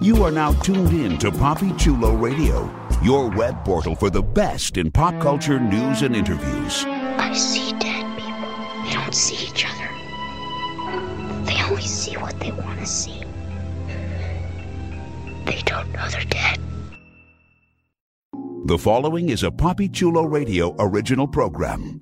You are now tuned in to Poppy Chulo Radio, your web portal for the best in pop culture news and interviews. I see dead people. They don't see each other. They only see what they want to see. They don't know they're dead. The following is a Poppy Chulo Radio original program.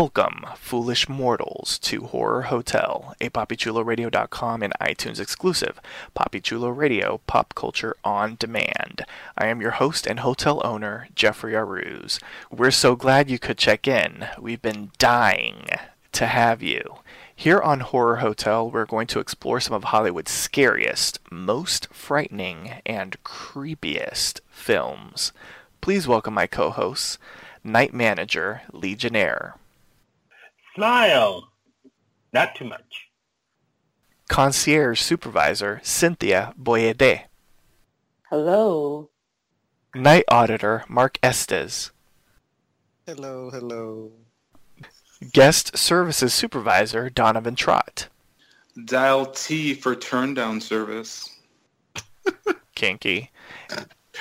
Welcome, foolish mortals, to Horror Hotel, a PoppyChuloRadio.com and iTunes exclusive. Poppy Chulo Radio, pop culture on demand. I am your host and hotel owner, Jeffrey Aruz. We're so glad you could check in. We've been dying to have you. Here on Horror Hotel, we're going to explore some of Hollywood's scariest, most frightening, and creepiest films. Please welcome my co hosts, Night Manager, Legionnaire. Smile. Not too much. Concierge Supervisor Cynthia Boyede. Hello. Night Auditor Mark Estes. Hello, hello. Guest Services Supervisor Donovan Trott. Dial T for turn down service. Kinky.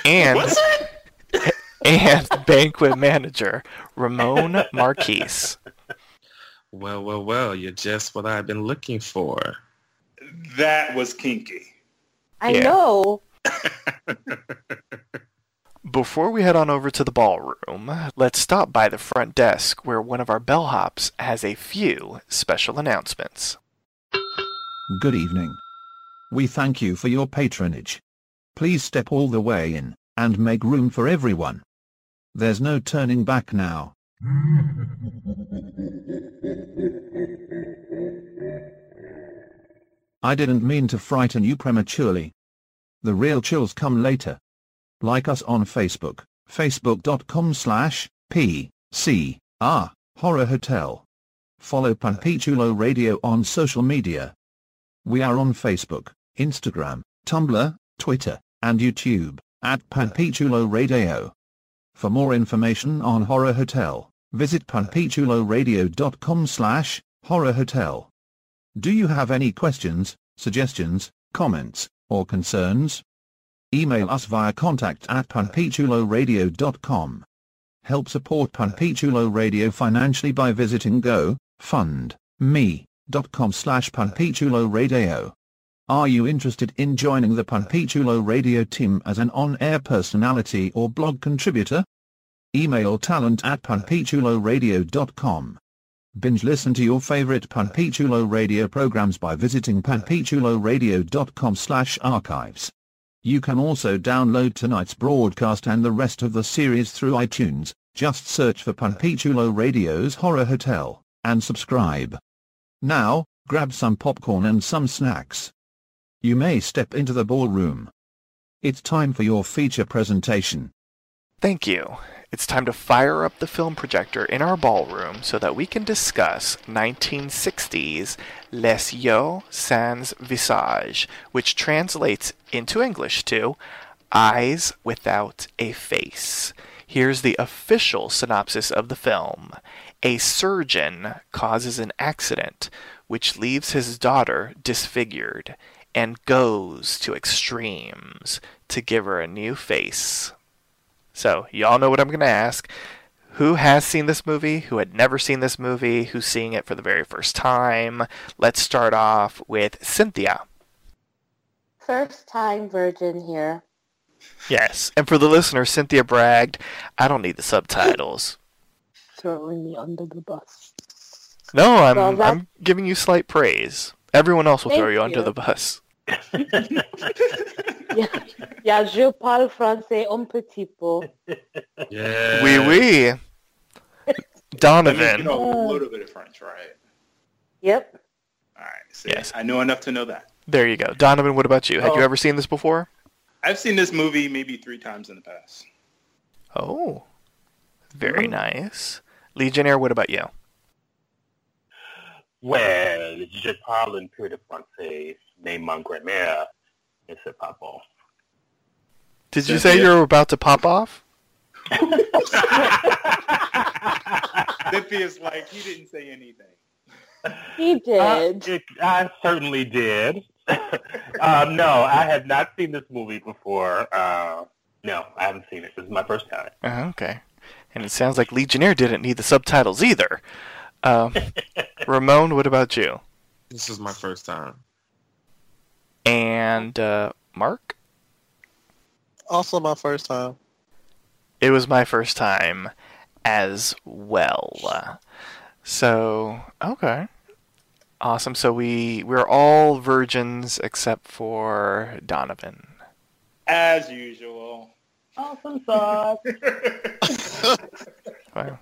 And and Banquet Manager Ramon Marquise. Well, well, well, you're just what I've been looking for. That was kinky. I Yeah. know. Before we head on over to the ballroom, let's stop by the front desk where one of our bellhops has a few special announcements. Good evening. We thank you for your patronage. Please step all the way in, and make room for everyone. There's no turning back now. I didn't mean to frighten you prematurely. The real chills come later. Like us on Facebook, facebook.com slash p c r horror hotel. Follow Panpichulo Radio on social media. We are on Facebook, Instagram, Tumblr, Twitter, and YouTube, at Panpichulo Radio. For more information on Horror Hotel, visit panpichuloradio.com slash horror hotel. Do you have any questions, suggestions, comments, or concerns? Email us via contact at panpichuloradio.com. Help support Panpichulo Radio financially by visiting gofundme.com slash panpichuloradio. Are you interested in joining the Panpichulo Radio team as an on-air personality or blog contributor? Email talent at panpichuloradio.com. Binge listen to your favorite Panpichulo Radio programs by visiting panpichuloradio.com slash archives. You can also download tonight's broadcast and the rest of the series through iTunes, just search for Panpichulo Radio's Horror Hotel, and subscribe. Now, grab some popcorn and some snacks. You may step into the ballroom. It's time for your feature presentation. Thank you. It's time to fire up the film projector in our ballroom so that we can discuss 1960's Les Yeux Sans Visage, which translates into English to Eyes Without a Face. Here's the official synopsis of the film. A surgeon causes an accident which leaves his daughter disfigured and goes to extremes to give her a new face. So, y'all know what I'm going to ask. Who has seen this movie? Who had never seen this movie? Who's seeing it for the very first time? Let's start off with Cynthia. First time virgin here. Yes. And for the listener, Cynthia bragged, I don't need the subtitles. Throwing me under the bus. No, I'm Well, I'm giving you slight praise. Everyone else will throw Thank you under the bus. Yeah, yeah, je parle français un petit peu. Yeah. Wee wee. I mean, Donovan. you know a little bit of French, right? Yep. All right. See, Yes. I know enough to know that. There you go. Donovan, what about you? Had you Oh. ever seen this before? I've seen this movie maybe three times in the past. Oh. Very mm-hmm. nice. Legionnaire, what about you? Well, je parle un peu de français, mais mon grand-mère ne sait pas bon. Did you say you were about to pop off? Cynthia's like, he didn't say anything. He Uh, did. it, I certainly did. um, no, I have not seen this movie before. Uh, no, I haven't seen it. This is my first time. Uh, okay. And it sounds like Legionnaire didn't need the subtitles either. Um, Ramon, what about you? This is my first time. And uh, Mark? Also my first time. It was my first time as well. So, okay. Awesome. So we we're all virgins except for Donovan. As usual. Awesome sauce. Wow.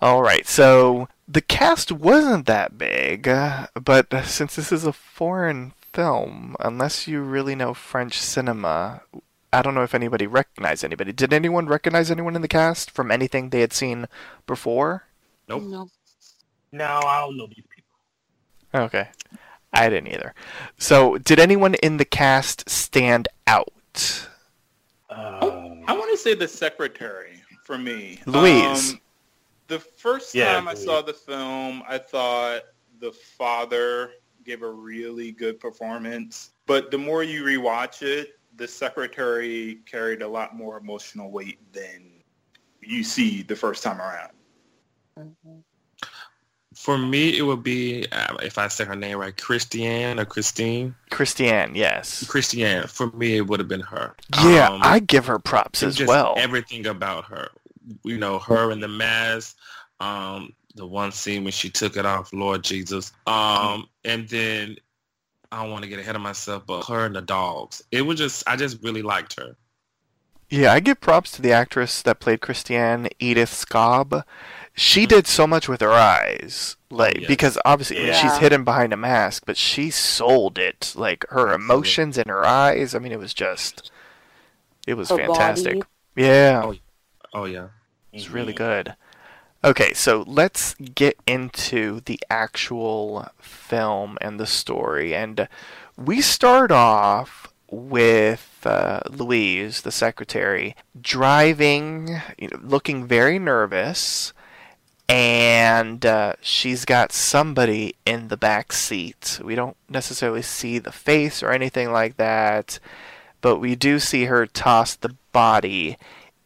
All right. So the cast wasn't that big, uh, but since this is a foreign film, unless you really know French cinema, I don't know if anybody recognized anybody. Did anyone recognize anyone in the cast from anything they had seen before? Nope. No. no, I don't know these people. Okay. I didn't either. So, did anyone in the cast stand out? Uh, I want to say the secretary for me. Louise. Um, the first Yeah, time I Louise. saw the film, I thought the father gave a really good performance. But the more you rewatch it, the secretary carried a lot more emotional weight than you see the first time around. For me, it would be uh, if I say her name right, Christiane or Christine. Christiane, yes. Christiane. For me, it would have been her. Yeah, Um, I give her props as just well. Everything about her, you know, her and the mask, um, the one scene when she took it off, Lord Jesus, um, and then I don't want to get ahead of myself, but her and the dogs. It was just, I just really liked her. Yeah, I give props to the actress that played Christiane, Edith Scob. She did so much with her eyes, like yes. because obviously I mean, she's hidden behind a mask, but she sold it. Like her emotions in her eyes. I mean, it was just, it was Her fantastic. body. Yeah, Oh, Oh yeah, It's really good. Okay, so let's get into the actual film and the story. And we start off with uh, Louise, the secretary, driving, you know, looking very nervous. And uh, she's got somebody in the back seat. We don't necessarily see the face or anything like that, but we do see her toss the body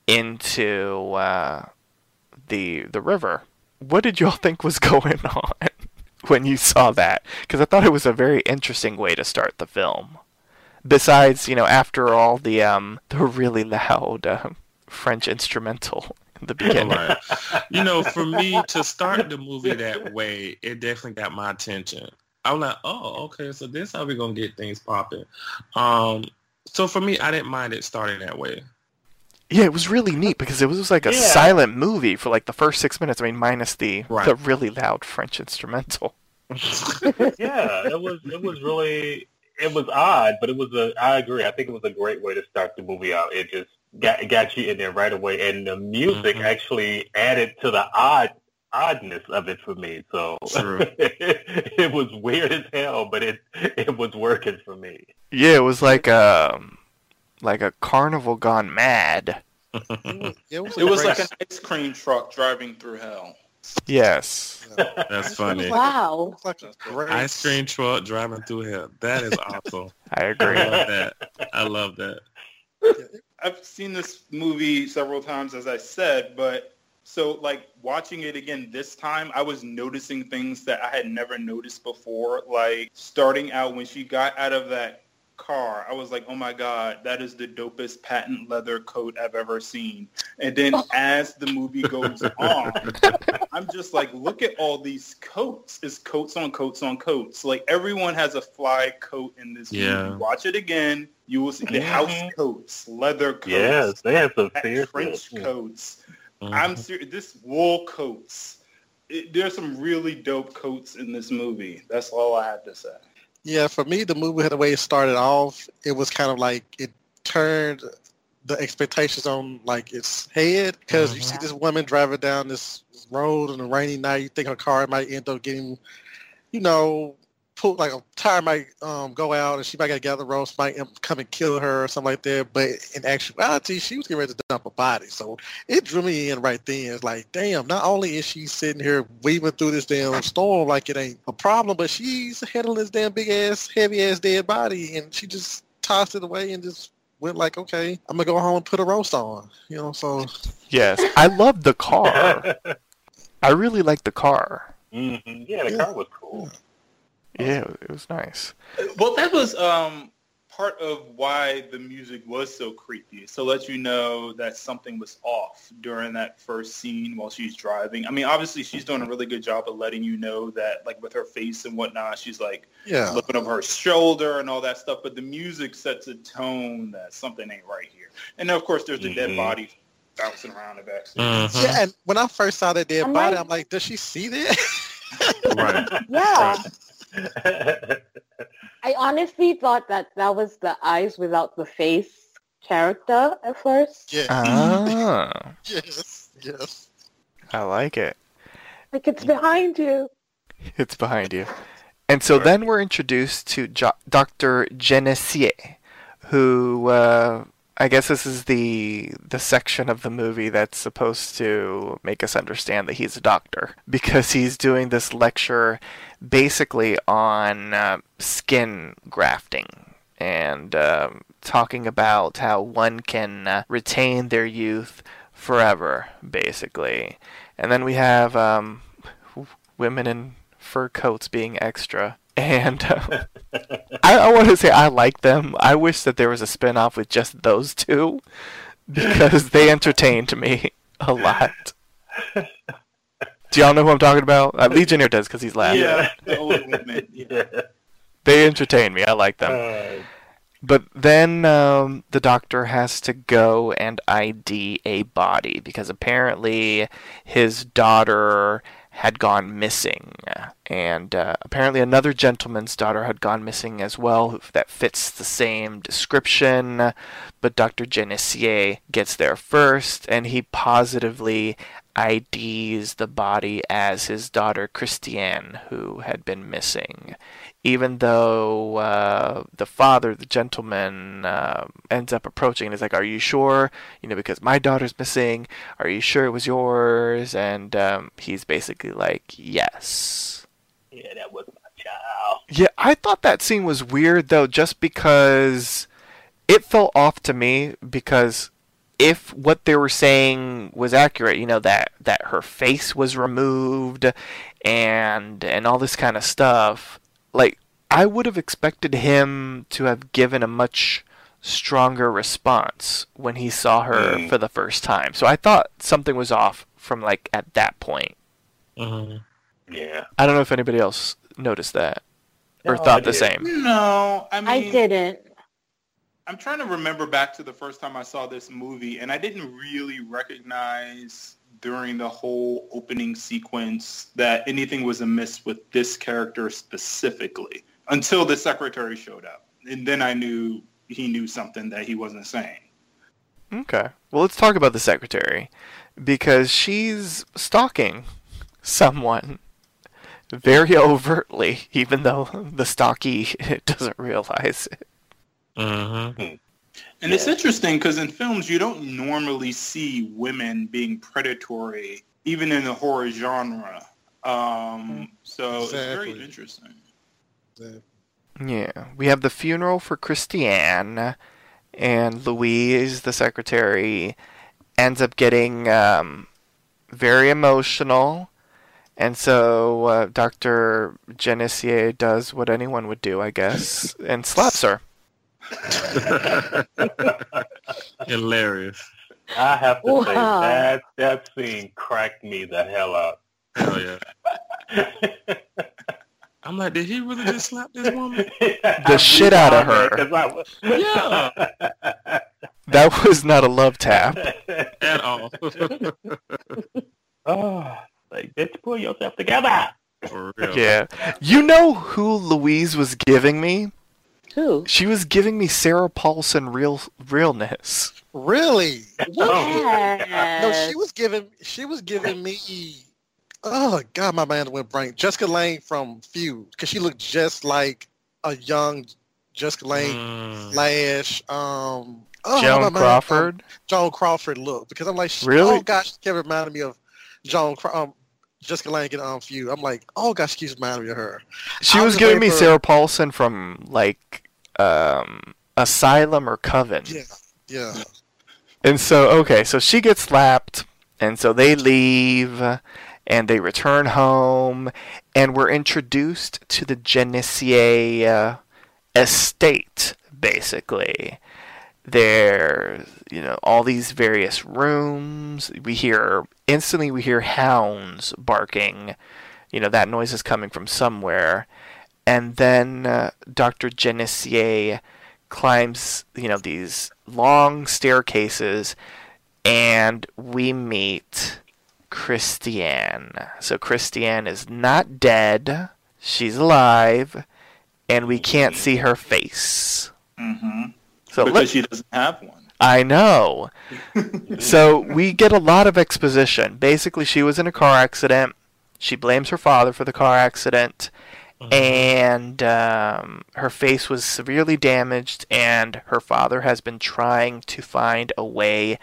into uh, the the river. What did y'all think was going on when you saw that? Because I thought it was a very interesting way to start the film. Besides, you know, after all the um the really loud uh, French instrumental in the beginning. right. You know, for me to start the movie that way, it definitely got my attention. I was like, oh, okay, so this how we gonna get things popping. Um, so for me, I didn't mind it starting that way. Yeah, it was really neat because it was just like a Yeah. silent movie for like the first six minutes. I mean, minus the Right. the really loud French instrumental. yeah, it was it was really it was odd, but it was a I agree. I think it was a great way to start the movie out. It just got got you in there right away, and the music Mhm. actually added to the odd oddness of it for me. So True. it was weird as hell, but it it was working for me. Yeah, it was like um like a carnival gone mad. It was, It was like an ice cream truck driving through hell. Yes. That's funny. Wow. It's like a great Ice cream truck driving through hell. That is awesome. I agree. I love that. I love that. I've seen this movie several times, as I said, but so like watching it again this time, I was noticing things that I had never noticed before. Like starting out when she got out of that car, I was like, oh my God, that is the dopest patent leather coat I've ever seen. And then as the movie goes on, I'm just like, look at all these coats. It's coats on coats on coats. Like everyone has a fly coat in this Yeah. movie. Watch it again. You will see the house coats, leather coats, Yes, they have some French serious. coats. Mhm. I'm serious. This wool coats. It, there's some really dope coats in this movie. That's all I have to say. Yeah, for me, the movie, had the way it started off, it was kind of like it turned the expectations on like its head because you see mm-hmm. this woman driving down this road on a rainy night. You think her car might end up getting, you know, pulled like a tire might um, go out and she might get the road, might um, come and kill her or something like that. But in actuality, she was getting ready to dump a body. So it drew me in right then. It's like, damn, not only is she sitting here weaving through this damn storm like it ain't a problem, but she's handling this damn big ass, heavy ass dead body and she just tossed it away and just went like, okay, I'm gonna go home and put a roast on. You know, so Yes, I love the car. I really like the car. hmm Yeah, the car was cool. Yeah, it was nice. Well, that was um, part of why the music was so creepy. So let you know that something was off during that first scene while she's driving. I mean, obviously she's doing a really good job of letting you know that, like with her face and whatnot, she's like yeah. looking over her shoulder and all that stuff. But the music sets a tone that something ain't right here. And of course, there's the dead Mhm. body bouncing around the back. Mhm. Yeah, and when I first saw the dead I'm body, like- I'm like, does she see that? Right. Yeah. Right. I honestly thought that that was the eyes without the face character at first. yeah. Ah, yes. Yes. I like it. Like it's behind you. It's behind you. And so then we're introduced to jo- Dr. Genessier, who uh, I guess this is the the section of the movie that's supposed to make us understand that he's a doctor because he's doing this lecture basically on uh, skin grafting and um, talking about how one can uh, retain their youth forever, basically. And then we have um, women in fur coats being extra. And uh, I, I want to say I like them. I wish that there was a spin off with just those two because they entertained me a lot. Do y'all know who I'm talking about? Uh, Legionnaire does because he's laughing. Yeah, the old woman. Yeah. yeah. They entertain me. I like them. Uh, But then um, the doctor has to go and ID a body because apparently his daughter had gone missing. And uh, apparently another gentleman's daughter had gone missing as well that fits the same description. But Dr. Genessier gets there first and he positively IDs the body as his daughter Christiane, who had been missing even though uh, the father, the gentleman, uh, ends up approaching and is like, "Are you sure? You know, because my daughter's missing. Are you sure it was yours?" And um, he's basically like, "Yes." yeah, that was my child. Yeah, I thought that scene was weird though, just because it felt off to me because if what they were saying was accurate, you know that that her face was removed and and all this kind of stuff, like I would have expected him to have given a much stronger response when he saw her Mm. for the first time. So I thought something was off from like at that point. Mhm. Yeah. I don't know if anybody else noticed that or No, thought the same. No, I mean, I didn't. I'm trying to remember back to the first time I saw this movie, and I didn't really recognize during the whole opening sequence that anything was amiss with this character specifically until the secretary showed up. And then I knew he knew something that he wasn't saying. Okay. Well, let's talk about the secretary because she's stalking someone very overtly, even though the stalky doesn't realize it. Mhm. And it's interesting because in films you don't normally see women being predatory, even in the horror genre. Um, so it's very Exactly. interesting. Yeah. We have the funeral for Christiane, and Louise, the secretary, ends up getting um, very emotional. And so uh, Dr. Genessier does what anyone would do, I guess, and slaps her. Hilarious. I have to say that that scene cracked me the hell up. Oh yeah. I'm like, did he really just slap this woman? The shit out of her. Yeah, That was not a love tap. at all. oh, like, bitch, pull yourself together. For real. Yeah. You know who Louise was giving me? Who? She was giving me Sarah Paulson real realness. Really? Yes. No, she was giving she was giving me oh god my mind went blank. Jessica Lange from Feud because she looked just like a young Jessica Lange Mm. slash um oh, Joan my mind- Crawford. um, Joan Crawford look because I'm like she, Really? oh gosh she kept reminding me of Joan Craw- um, Jessica Lange um, Feud. I'm like oh gosh she's keeps reminding me of her. She I was was giving me for- Sarah Paulson from like um Asylum or Coven. Yeah yeah. And so, okay, so she gets slapped, and so they leave, and they return home, and we're introduced to the Genessier uh, estate, basically. There, you know, all these various rooms. We hear, instantly, we hear hounds barking. You know, that noise is coming from somewhere. And then uh, Dr. Genessier climbs, you know, these long staircases, and we meet Christiane. So Christiane is not dead; she's alive, and we can't see her face. Mm-hmm. So because she doesn't have one. I know. so we get a lot of exposition. Basically, she was in a car accident. She blames her father for the car accident, and um, her face was severely damaged. And her father has been trying to find a way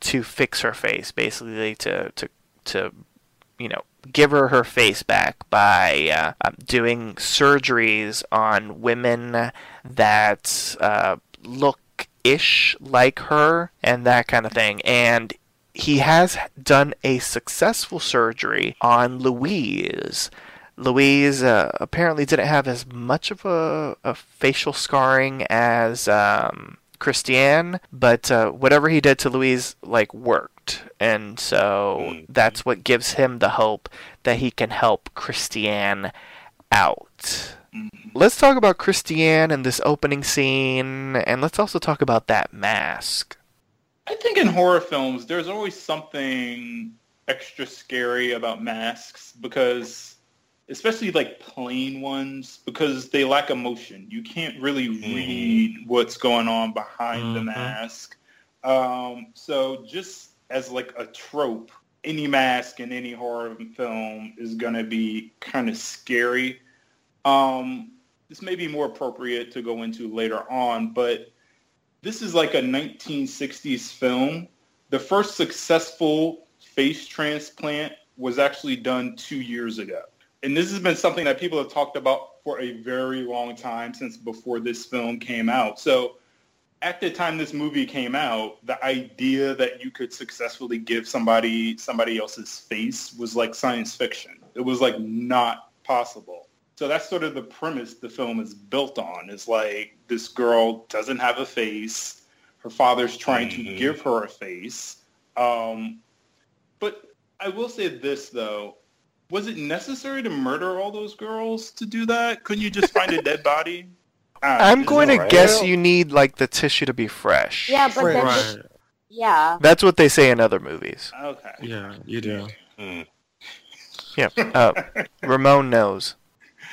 to fix her face, basically to to to you know give her her face back by uh, um, doing surgeries on women that uh, look ish like her and that kind of thing and he has done a successful surgery on Louise. Louise uh, apparently didn't have as much of a, a facial scarring as um, Christiane, but uh, whatever he did to Louise like worked, and so that's what gives him the hope that he can help Christiane out. Let's talk about Christiane and this opening scene, and let's also talk about that mask. I think in horror films, there's always something extra scary about masks because, especially like plain ones, because they lack emotion. You can't really read what's going on behind the Mhm. mask. Um, so just as like a trope, any mask in any horror film is going to be kind of scary. Um, this may be more appropriate to go into later on, but this is like a 1960s film. The first successful face transplant was actually done two years ago. And this has been something that people have talked about for a very long time since before this film came out. So at the time this movie came out, the idea that you could successfully give somebody somebody else's face was like science fiction. It was like not possible. So that's sort of the premise the film is built on. Is like this girl doesn't have a face. Her father's trying to Mhm. give her a face. Um, but I will say this though. Was it necessary to murder all those girls to do that? Couldn't you just find a dead body? Ah, I'm going to right? guess you need like the tissue to be fresh. Yeah, but Right. then Right. yeah. That's what they say in other movies. Okay. Yeah, you do. Hmm. Yeah. Uh, Ramon knows.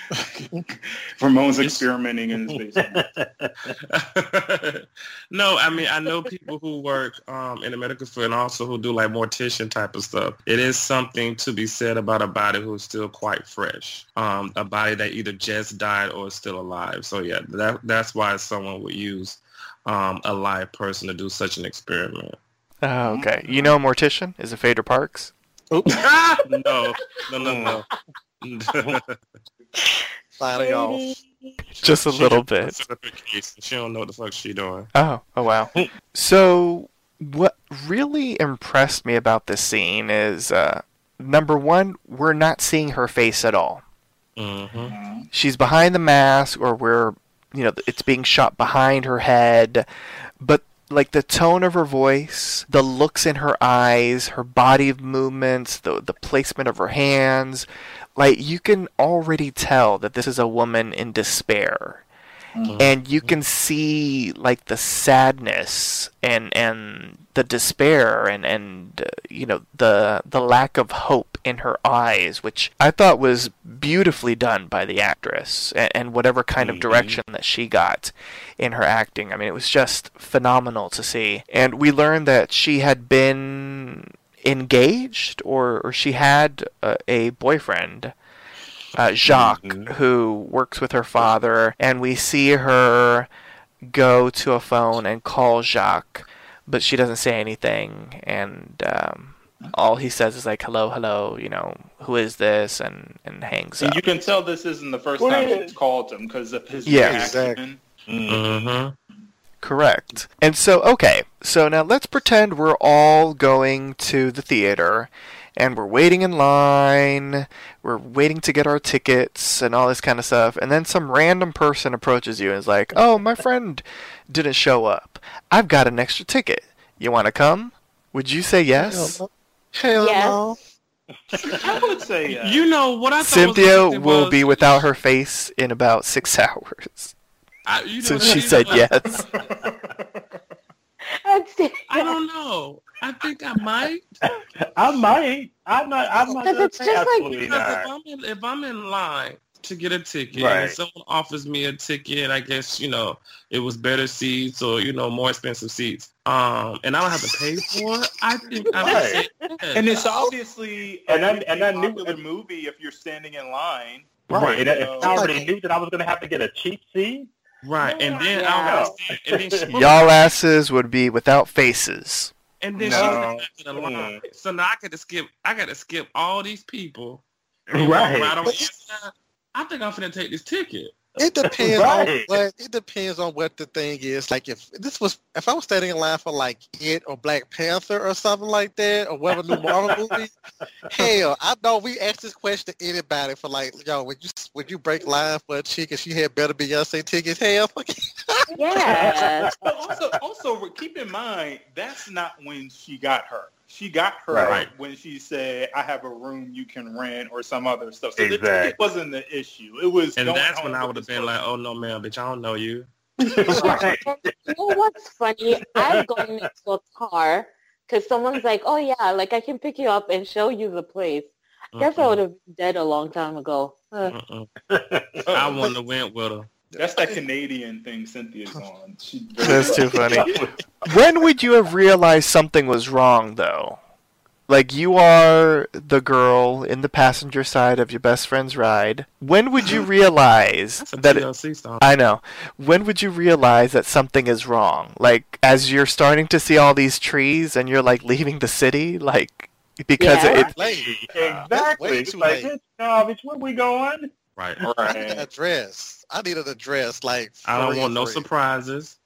Ramon's experimenting in his basement. no, I mean I know people who work um, in the medical field and also who do like mortician type of stuff. It is something to be said about a body who's still quite fresh, um, a body that either just died or is still alive. So yeah, that that's why someone would use um, a live person to do such an experiment. Oh, okay. You know a mortician? Is it Fader Parks? no, no, no, no. Signing off. Just a She little bit. set up her case. She don't know what the fuck she doing. Oh, oh wow. So, what really impressed me about this scene is uh, number one, we're not seeing her face at all. hmm She's behind the mask, or we're you know it's being shot behind her head, but like the tone of her voice, the looks in her eyes, her body movements, the the placement of her hands, like you can already tell that this is a woman in despair. And you can see like the sadness and and the despair and and uh, you know the the lack of hope in her eyes, which I thought was beautifully done by the actress and, and whatever kind of direction that she got in her acting. I mean, it was just phenomenal to see. And we learned that she had been engaged or, or she had a, a boyfriend uh, Jacques, who works with her father, and we see her go to a phone and call Jacques, but she doesn't say anything, and um, all he says is like, "Hello, hello," you know, who is this, and and hangs And up. you can tell this isn't the first Well, time yeah. she's called him because of his Yeah. reaction. Mm-hmm. Correct. And so, okay, so now let's pretend we're all going to the theater and we're waiting in line, we're waiting to get our tickets and all this kind of stuff, and then some random person approaches you and is like, oh, my friend didn't show up. I've got an extra ticket. You want to come? Would you say yes? Hell Yes. no. I would say uh, You know what I thought was Cynthia interesting will was- be without her face in about six hours. I, you know So she said mean? yes. I'd say I don't know. I think I might. I might. I'm not. I'm not. Because gonna it's say just like- Because not. if I'm in, if I'm in line to get a ticket Right. and someone offers me a ticket, I guess you know it was better seats or you know more expensive seats, um, and I don't have to pay for it. I think I Right. say yes. and it's obviously And I- and I knew- popular movie if you're standing in line. Right. And if So- I already knew that I was going to have to get a cheap seat, right, and then Yeah. I understand, and then she Y'all asses would be without faces. and then No. she went to the line. So now I got to skip. I got to skip all these people. right? Right on the inside. I think I'm finna take this ticket. It depends Right. on what it depends on what the thing is. Like if this was if I was standing in line for like it or Black Panther or something like that or whatever new Marvel movie, hell, I know we asked this question to anybody for like, yo, would you would you break line for a chick if she had better Beyonce tickets? Hell, fuck yeah. But also, also keep in mind that's not when she got her. She got her Right. when she said, "I have a room you can rent" or some other stuff. So the Exactly. ticket wasn't the issue. It was, And that's when I would have been like, "Oh no, man, bitch, I don't know you." right. You know what's funny? I've gone into a car because someone's like, "Oh yeah, like I can pick you up and show you the place." I Guess I would have been dead a long time ago. Uh. I wouldn't have went with her. That's that Canadian thing Cynthia's on. She That's too funny. When would you have realized something was wrong, though? Like you are the girl in the passenger side of your best friend's ride. When would you realize that? It, I know. When would you realize that something is wrong? Like as you're starting to see all these trees and you're like leaving the city, like because Yeah. it. Lady, exactly. way It's too like, late. bitch, no, bitch, where we going? Right. I need an Right. address. I need an address. Like I don't want no for surprises.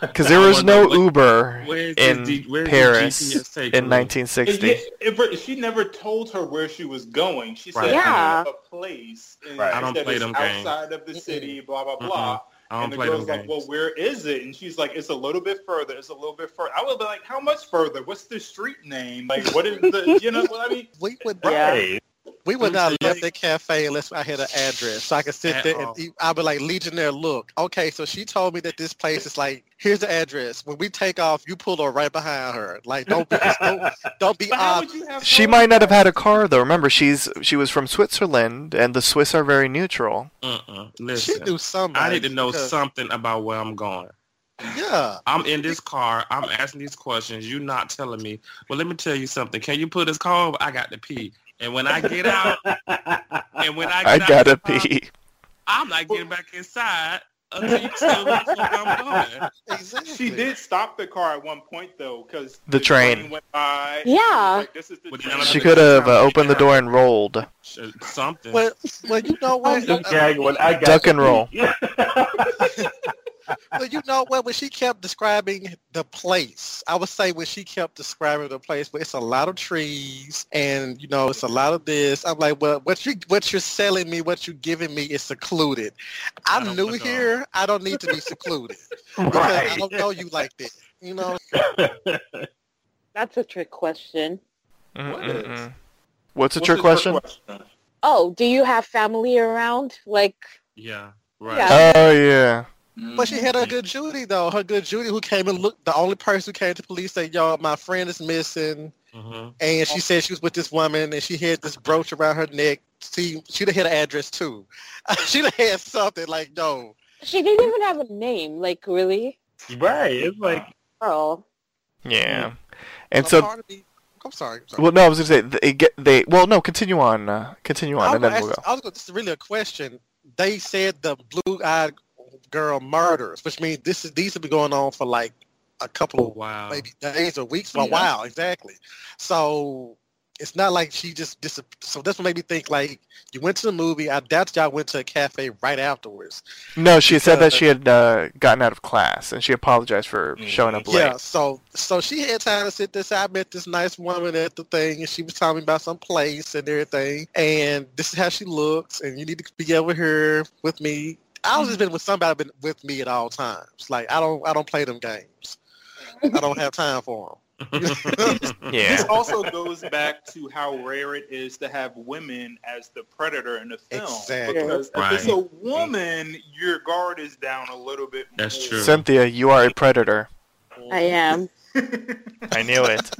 Because there was no Uber Where's in this D- where's this Paris in me? 1960. Yeah, if- she never told her where she was going. She said Yeah. I have a place. And Right. I don't play it's them games. outside of the city, blah, blah, blah. I don't and the girl's like, games. well, where is it? And she's like, it's a little bit further. It's a little bit further. I would be like, how much further? What's the street name? Like, what is the, you know what I mean? We would Yeah. Right. we would not tell left you- the cafe unless I had an address. So I could sit At there all. and eat. I'll be like, Legionnaire, look. Okay, so she told me that this place is like, here's the address. When we take off, you pull her right behind her. Like, don't be, don't, don't be But off. would you have She might not have had a car though. Remember, she's she was from Switzerland, and the Swiss are very neutral. Uh-uh. She Listen, knew something. I need to know because- something about where I'm going. Yeah. I'm in this car. I'm asking these questions. You not telling me. Well, let me tell you something. Can you put this car over? I got to pee. And when I get out, and when I I get out gotta the car, pee. I'm not getting back inside until you tell me where I'm going. Exactly. She did stop the car at one point though, because The train. went by. Yeah. She Like, this is the train. She could have uh, opened the door and rolled. Something. Well, well, you know what? Just gag when I got Duck and roll. pee. But you know what? When she kept describing the place, I would say when she kept describing the place, but it's a lot of trees and you know it's a lot of this. I'm like, well, what you what you're selling me, what you're giving me is secluded. I'm oh, new look on. here. I don't need to be secluded because I don't know you like that. You know, That's a trick question. Mm-mm-mm. Mm-hmm. What's a What's trick his question? question? Oh, do you have family around? Like, Yeah. Right. Yeah. Oh yeah. But she had her good Judy though. Her good Judy who came and looked. The only person who came to police said, "Yo, my friend is missing." hmm and she said she was with this woman and she had this brooch around her neck. See, she'd have had an address too. she'd have had something like, no. she didn't even have a name. Like, really? Right. It's like Girl. Yeah. And A so, me- I'm sorry. I'm sorry. well, no, I was gonna say they get they. Well, no, continue on. Uh, continue I on, was and then gonna we'll ask- go. I was gonna, this is really a question. They said the blue-eyed girl murders, which means this is these have been going on for like a couple of Wow. maybe days or weeks for a while, exactly. So it's not like she just dis- so that's what made me think like you went to the movie. I doubt y'all went to a cafe right afterwards. No, she said that she had uh, gotten out of class, and she apologized for showing up late. Yeah, so so she had time to sit this. I met this nice woman at the thing, and she was telling me about some place and everything. And this is how she looks, and you need to be over here with me. I was just been with somebody been with me at all times. Like I don't I don't play them games. I don't have time for them. Yeah. This also goes back to how rare it is to have women as the predator in the film. Exactly. Because if Right. it's a woman, your guard is down a little bit That's true. Cynthia, you are a predator. I am. I knew it.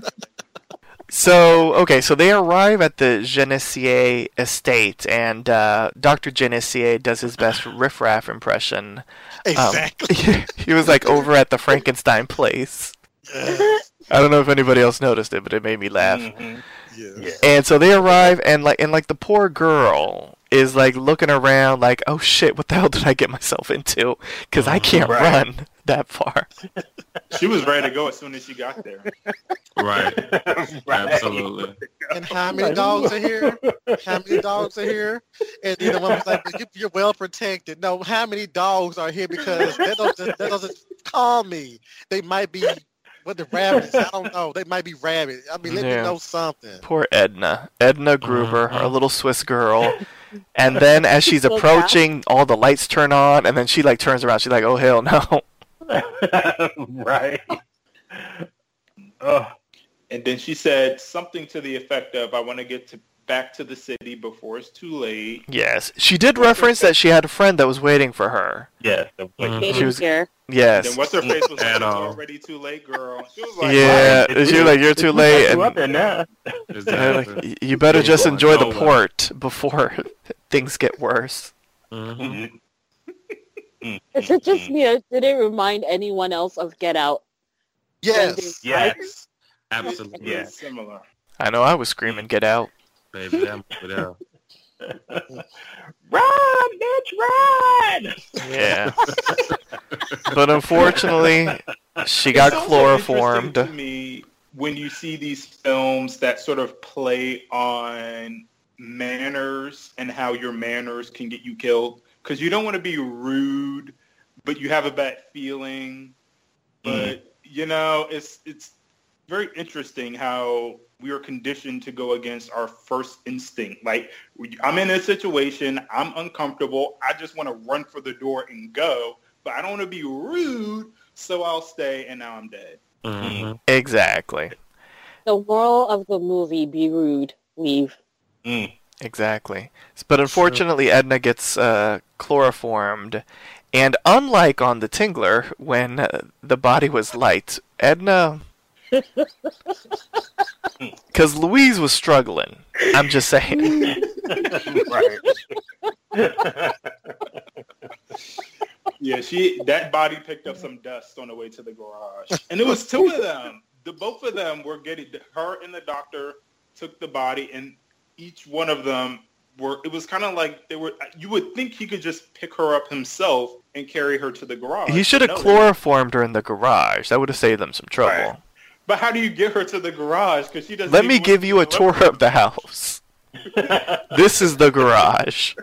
So, okay, so they arrive at the Genessier estate, and uh, Dr. Genessier does his best riffraff impression. Um, Exactly. he was like over at the Frankenstein place. Yes. I don't know if anybody else noticed it, but it made me laugh. mhm. Yes. And so they arrive, and like, and like the poor girl is like looking around, like, oh shit, what the hell did I get myself into? Because I can't Right. run that far. She was ready to go as soon as she got there. Right. Right. Absolutely. And how many dogs are here? How many dogs are here? And then the woman was like, you- "You're well protected." No, how many dogs are here? Because that doesn't that doesn't calm me. They might be what the rabbits. I don't know. They might be rabbits. I mean, let Yeah. me know something. Poor Edna. Edna Gruber, Mhm. our little Swiss girl. And then as she's So approaching, all the lights turn on, and then she like turns around. She's like, "Oh hell no!" right. Oh, And then she said something to the effect of, I want to get to back to the city before it's too late. Yes, she did reference that she had a friend that was waiting for her. Yeah, the- like, Mhm. She was- care. Yes. Then what's her face was like, At all. already too late, girl. She was like, yeah, Right. she was like, "You're too late." You up And, there now? and Exactly. like, you better just Going enjoy the nowhere. port before things get worse. Mhm. Mhm. Is it just me or did it remind anyone else of Get Out? Yes. Yes. Absolutely. Yeah. Similar. I know. I was screaming, "Get out!" Baby, that movie there. Run, bitch, run! Yeah. but unfortunately, she got It's also chloroformed. interesting to me when you see these films that sort of play on manners and how your manners can get you killed because you don't want to be rude, but you have a bad feeling. But you know, it's it's very interesting how we are conditioned to go against our first instinct. Like I'm in a situation, I'm uncomfortable, I just want to run for the door and go, but I don't want to be rude, so I'll stay, and now I'm dead. Mhm. Exactly. The moral of the movie, be rude, leave. Exactly. But unfortunately, Edna gets uh, chloroformed, and unlike on the Tingler, when uh, the body was light, Edna. Because Louise was struggling. I'm just saying. right. Yeah, she that body picked up some dust on the way to the garage, and it was two of them. The both of them were getting her and the doctor took the body, and each one of them were. It was kind of like they were. You would think he could just pick her up himself and carry her to the garage. He should have No, chloroformed her in the garage. That would have saved them some trouble. Right. But how do you get her to the garage? Because she doesn't. Let me give you a deliver tour of the house. This is the garage.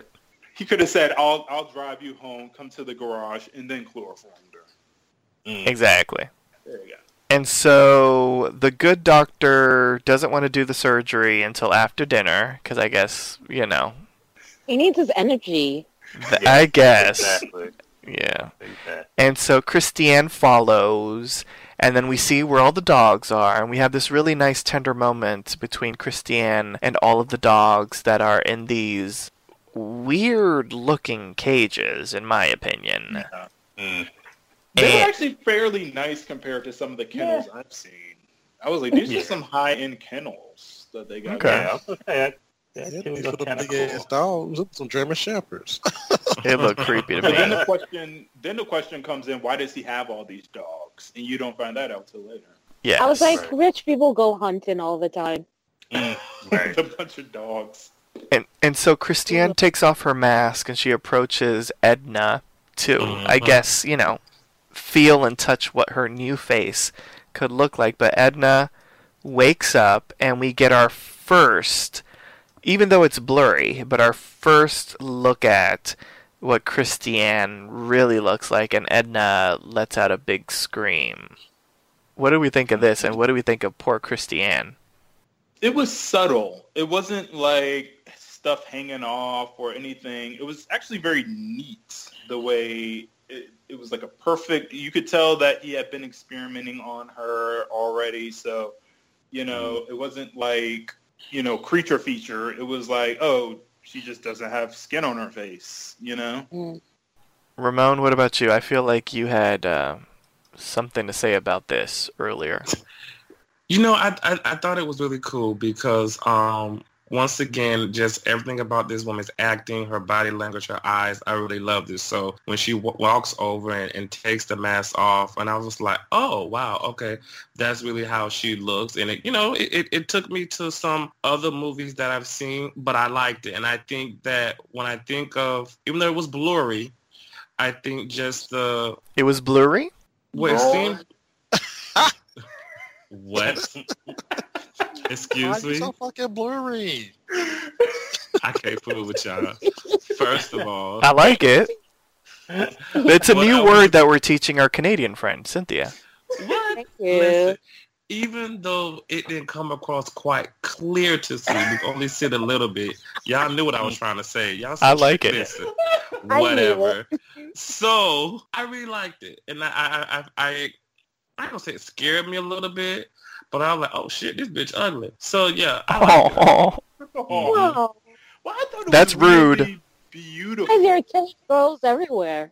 He could have said, "I'll I'll drive you home. Come to the garage, and then chloroformed her." Mm. Exactly. There you go. And so the good doctor doesn't want to do the surgery until after dinner because I guess you know. He needs his energy. th- Yeah, I guess. Exactly. Yeah. Exactly. And so Christiane follows, and then we see where all the dogs are, and we have this really nice tender moment between Christiane and all of the dogs that are in these weird looking cages, in my opinion. Mm. They were And- actually fairly nice compared to some of the kennels I've seen. I was like, these Yeah. are some high end kennels that they got. Okay. Yeah, I was gonna. Yeah, these little kinda big ass dogs, some German shepherds. It looked creepy to But then the question, then the question comes in: Why does he have all these dogs? And you don't find that out till later. Yes. I was like, Right. rich people go hunting all the time. Mm. Right. a bunch of dogs. And and so Christiane takes off her mask and she approaches Edna to, I Mhm. guess, you know, feel and touch what her new face could look like. But Edna wakes up and we get our first, even though it's blurry, but our first look at what Christiane really looks like. And Edna lets out a big scream. What do we think of this? And what do we think of poor Christiane? It was subtle. It wasn't like stuff hanging off or anything. It was actually very neat the way it, it was like a perfect. You could tell that he had been experimenting on her already. So, you know, it wasn't like you know creature feature. It was like, oh, she just doesn't have skin on her face. You know. Mm. Ramon, what about you? I feel like you had uh, something to say about this earlier. You know, I, I I thought it was really cool because um once again, just everything about this woman's acting, her body language, her eyes, I really love this. So when she w- walks over and, and takes the mask off, and I was like, oh wow, okay, that's really how she looks. And it, you know, it, it, it took me to some other movies that I've seen, but I liked it. And I think that when I think of, even though it was blurry, I think just the It was blurry? what it seemed. what? Why Excuse are you me. so fucking blurry? I can't fool with y'all. First of all, I like it. It's a new I was- word that we're teaching our Canadian friend, Cynthia. what? Thank you. Listen, even though it didn't come across quite clear to see, we only said a little bit. Y'all knew what I was trying to say. Y'all I like it. Listen, I knew whatever. So I really liked it, and I, I, I, I, I don't say it scared me a little bit, but I was like, oh shit, this bitch ugly. So yeah, I oh. like. Oh, Oh, Wow. well, I thought That's was really rude. Beautiful. Because you're killing girls everywhere.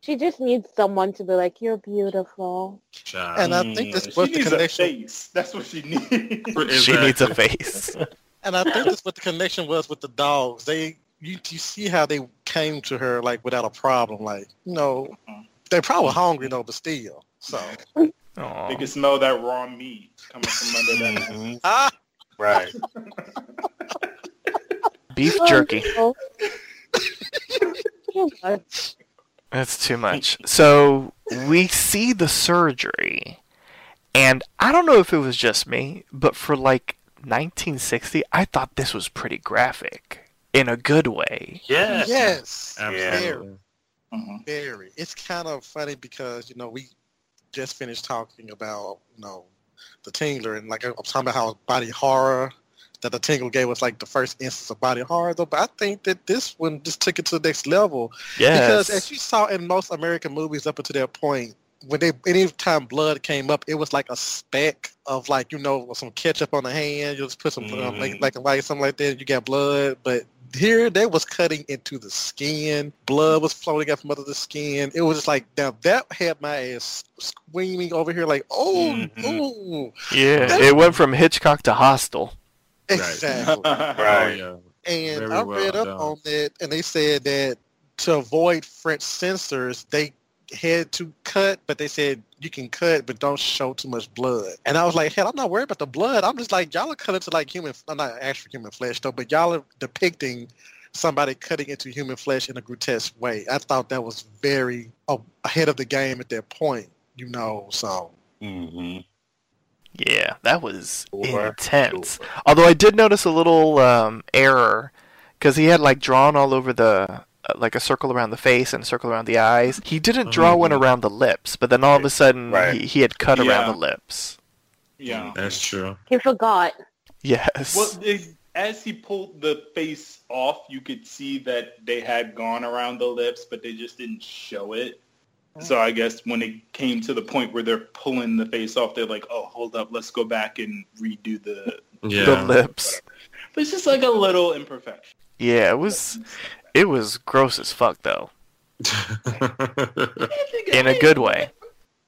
She just needs someone to be like, you're beautiful. Child. And I think this she the needs a connection. face. That's what she needs. she needs a face. And I think that's what the connection was with the dogs. They you you see how they came to her like without a problem. Like, you know, mm-hmm. they're probably hungry though, but still. So They can smell that raw meat coming from under that. Mhm. ah, Right. Beef Oh, jerky. no. Too much. That's too much. So we see the surgery, and I don't know if it was just me, but for like 1960, I thought this was pretty graphic in a good way. Yes. yes, Absolutely. Mhm. very. It's kind of funny because you know we just finished talking about you know the Tingler and like I'm talking about how body horror that the Tingle gave was like the first instance of body horror though. But I think that this one just took it to the next level Because as you saw in most American movies up until that point, when they any time blood came up, it was like a speck of like you know some ketchup on the hand. You just put some uh, Mhm. like like like something like that. You got blood, but here they was cutting into the skin. Blood was floating out from under the skin. It was just like now that had my ass screaming over here like oh Mhm. ooh Yeah, it went from Hitchcock to Hostel. exactly. Oh, Right. yeah. And Very I well read up done. on that, and they said that to avoid French censors, they had to cut, but they said you can cut, but don't show too much blood. And I was like, hell, I'm not worried about the blood. I'm just like, y'all are cutting to like human, I'm not actual human flesh though, but y'all are depicting somebody cutting into human flesh in a grotesque way. I thought that was very uh, ahead of the game at that point, you know. So hmm Yeah, that was Sure, intense. sure. Although I did notice a little um, error because he had like drawn all over the like a circle around the face and a circle around the eyes. He didn't draw mm-hmm. one around the lips, but then all of a sudden Right. he, he had cut around the lips. Yeah. That's true. He forgot. Yes. Well, it, as he pulled the face off, you could see that they had gone around the lips, but they just didn't show it. Mm. So I guess when it came to the point where they're pulling the face off, they're like, "Oh, hold up, let's go back and redo the." Yeah. the lips. But it's just like a little imperfection. Yeah, it was it was gross as fuck though. In a good way.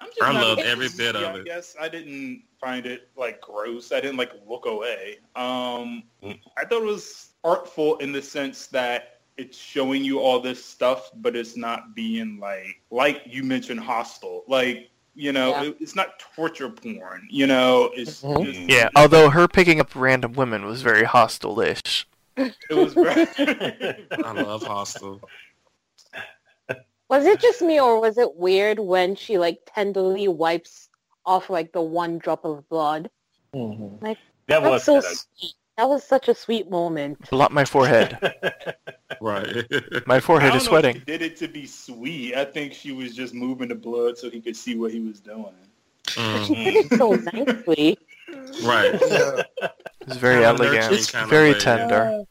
I'm just I not- loved every bit of it. Yes, I didn't find it like gross. I didn't like look away. Um, I thought it was artful in the sense that it's showing you all this stuff, but it's not being like like you mentioned Hostel. Like you know, Yeah. it, it's not torture porn. You know, it's Mhm. just, Yeah, although her picking up random women was very hostile-ish. It was very. I love Hostel. Was it just me or was it weird when she like tenderly wipes off like the one drop of blood? Mhm. that That's was so kinda- sweet. That was such a sweet moment. Blot my forehead. Right. My I forehead don't is know if sweating. She did it to be sweet. I think she was just moving the blood so he could see what he was doing. Mm, She did it so nicely. right. Yeah. It's very Kinda elegant. It's kinda very way, tender.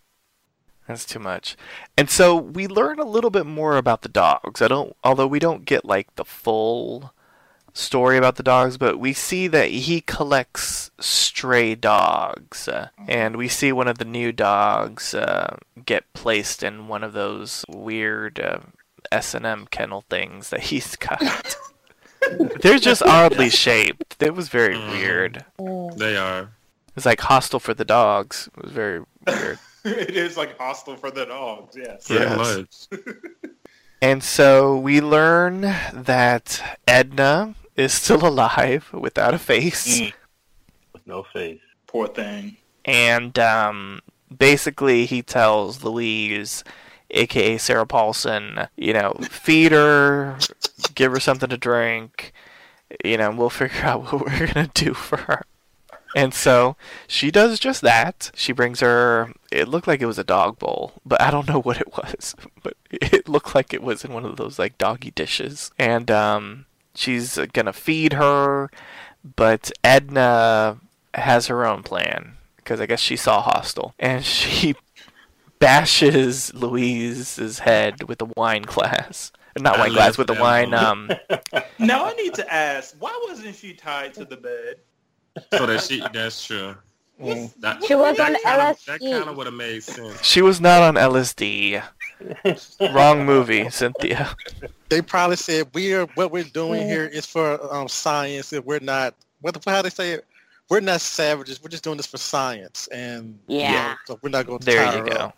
That's too much. And so we learn a little bit more about the dogs. I don't although we don't get like the full story about the dogs, but we see that he collects stray dogs. Uh, and we see one of the new dogs uh, get placed in one of those weird uh, S&M kennel things that he's got. They're just oddly shaped. It was very Mhm. weird. They are. It's like hostile for the dogs. It was very weird. it is like hostile for the dogs. Yes. Very Yes. And so we learn that Edna is still alive without a face. Mm. With no face. Poor thing. And um, basically, he tells Louise, aka Sarah Paulson, you know, feed her, give her something to drink, you know, we'll figure out what we're going to do for her. And so she does just that. She brings her, it looked like it was a dog bowl, but I don't know what it was. But it looked like it was in one of those like doggy dishes. And um, she's going to feed her, but Edna has her own plan because I guess she saw Hostel. And she bashes Louise's head with a wine glass. Not wine glass, with for a wine. Um, Now I need to ask, why wasn't she tied to the bed? So that she, that's true. Mm. That, She was that on kind of, LSD. That kind of would have made sense. she was not on LSD. Wrong movie, Cynthia. They probably said we are what we're doing here is for um, science. If we're not, what the how they say it, we're not savages. We're just doing this for science, and Yeah. so we're not going to There tie you her go. up.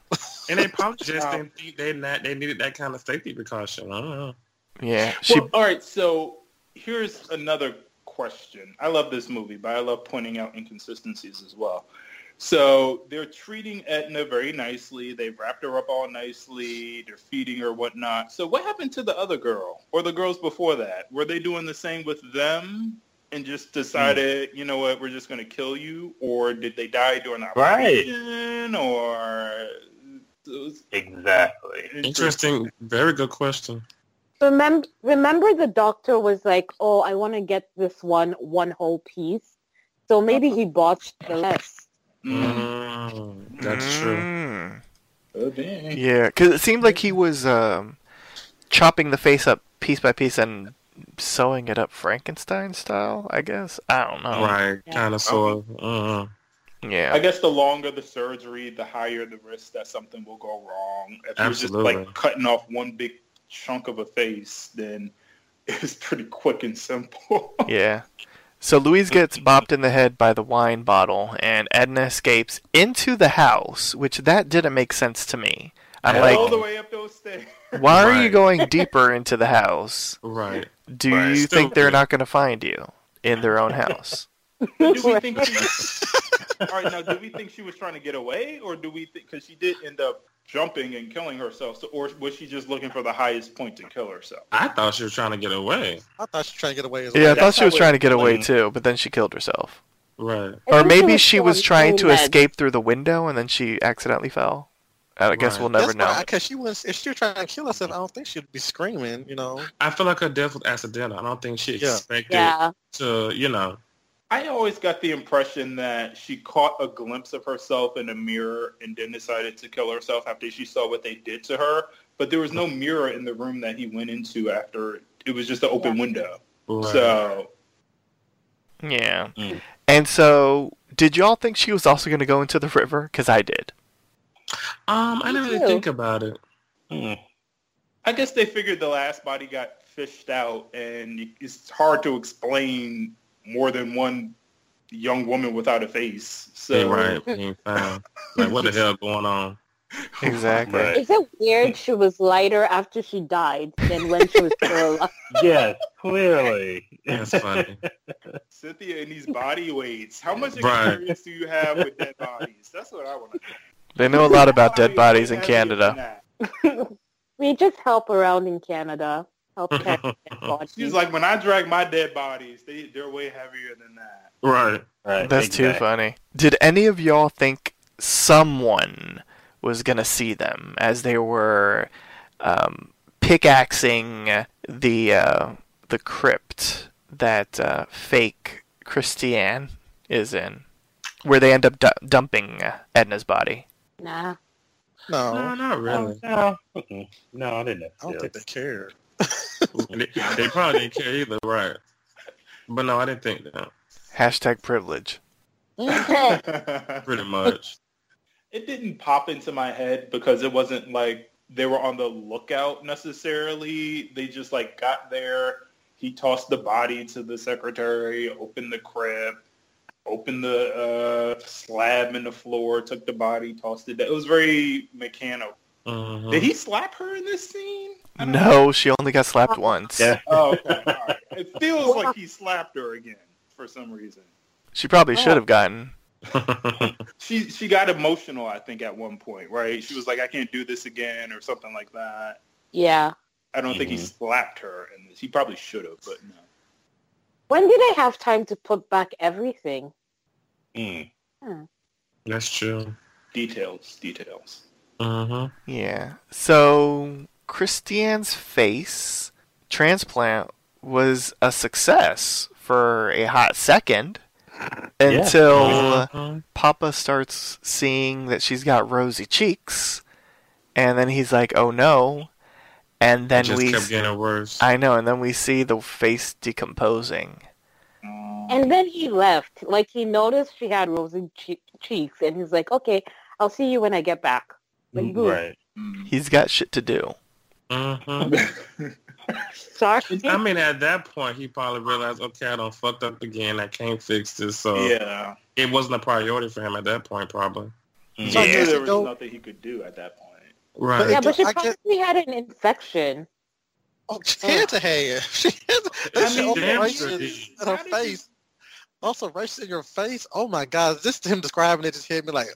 And they probably just didn't think they not they needed that kind of safety precaution. I don't know. Yeah, she. Well, all right, so here's another question. I love this movie, but I love pointing out inconsistencies as well. So they're treating Edna very nicely. They've wrapped her up all nicely. They're feeding her whatnot. So what happened to the other girl or the girls before that? Were they doing the same with them and just decided, hmm. you know what, we're just going to kill you? Or did they die during the Right. operation? Or uh, it was Exactly. Interesting. Very good question. Remember, remember the doctor was like, "Oh, I want to get this one one whole piece." So maybe he botched the rest. Mm. That's true. Mm. Oh, dang. Yeah, because it seemed like he was um, chopping the face up piece by piece and sewing it up Frankenstein style. I guess I don't know. Right. Yeah. Kind of sort of. Uh, Yeah. I guess the longer the surgery, the higher the risk that something will go wrong. If you're just like cutting off one big chunk of a face, then it's pretty quick and simple. Yeah. So Louise gets bopped in the head by the wine bottle, and Edna escapes into the house, which that didn't make sense to me. I'm All the way up those stairs. why are you going deeper into the house? right. Do Right. you think they're not going to find you in their own house? do we think she? All right, now do we think she was trying to get away, or do we think because she did end up jumping and killing herself, so, or was she just looking for the highest point to kill herself? I thought she was trying to get away. I thought she was trying to get away as Yeah, I thought she was trying to get away too, but then she killed herself. Right. I Or maybe she was trying to full escape through the window and then she accidentally fell. I guess Right. we'll never That's know. Because she was, if she was trying to kill herself, I don't think she'd be screaming. You know. I feel like her death was accidental. I don't think she Yeah. expected Yeah. to, you know. I always got the impression that she caught a glimpse of herself in a mirror and then decided to kill herself after she saw what they did to her. But there was no mirror in the room that he went into after. It was just an open window. Right. So Yeah. Mm. And so, did y'all think she was also going to go into the river? Because I did. um, I didn't really think about it. Hmm. I guess they figured the last body got fished out, and it's hard to explain more than one young woman without a face. So Yeah, right. Ain't found. Like, what the hell going on? Exactly. Right. Is it weird she was lighter after she died than when she was still alive? yes, clearly. That's funny. Cynthia and these body weights. How much Right. experience do you have with dead bodies? That's what I want to know. They know a lot about dead bodies in Canada. We just help around in Canada. Help carry dead bodies. She's like, when I drag my dead bodies, they they're way heavier than that. Right. Right, That's too funny. Did any of y'all think someone was going to see them as they were um, pickaxing the uh, the crypt that uh, fake Christiane is in, where they end up du- dumping Edna's body? Nah. No, No, not really. No, mm-mm. no, I didn't. I don't think they cared. they, they probably didn't care either, right? But no, I didn't think that. Hashtag privilege. Pretty much. it didn't pop into my head because it wasn't like they were on the lookout necessarily. They just like got there. He tossed the body to the secretary, opened the crib, opened the uh, slab in the floor, took the body, tossed it. down. It was very mechanical. Mhm. Did he slap her in this scene? I don't know. No, she only got slapped once. Yeah. Oh, okay. All right. It feels like he slapped her again for some reason. She probably should have gotten. She she got emotional, I think, at one point, right? She was like, "I can't do this again," or something like that. Yeah. I don't think he Mhm. slapped her, and he probably should have, but no. When did they have time to put back everything? Mm. That's true. Details, details. Hmm Yeah. So Christiane's face transplant was a success for a hot second until Mhm. Papa starts seeing that she's got rosy cheeks, and then he's like, "Oh no!" And then just we, kept getting worse. I know, and then we see the face decomposing. And then he left. Like he noticed she had rosy che- cheeks, and he's like, "Okay, I'll see you when I get back." Like, boom. Right. He's got shit to do. hmm Sorry. I mean, at that point, he probably realized, okay, I don't fucked up again. I can't fix this. So yeah. it wasn't a priority for him at that point, probably. So I Yeah. knew there was Go- nothing he could do at that point. Right. yeah, but she I get- probably had an infection. Oh, she had to have. She had to. I That shit mean, also damn races sure in her How did face. Also races in your face. Oh my god, just him describing it just hit me like.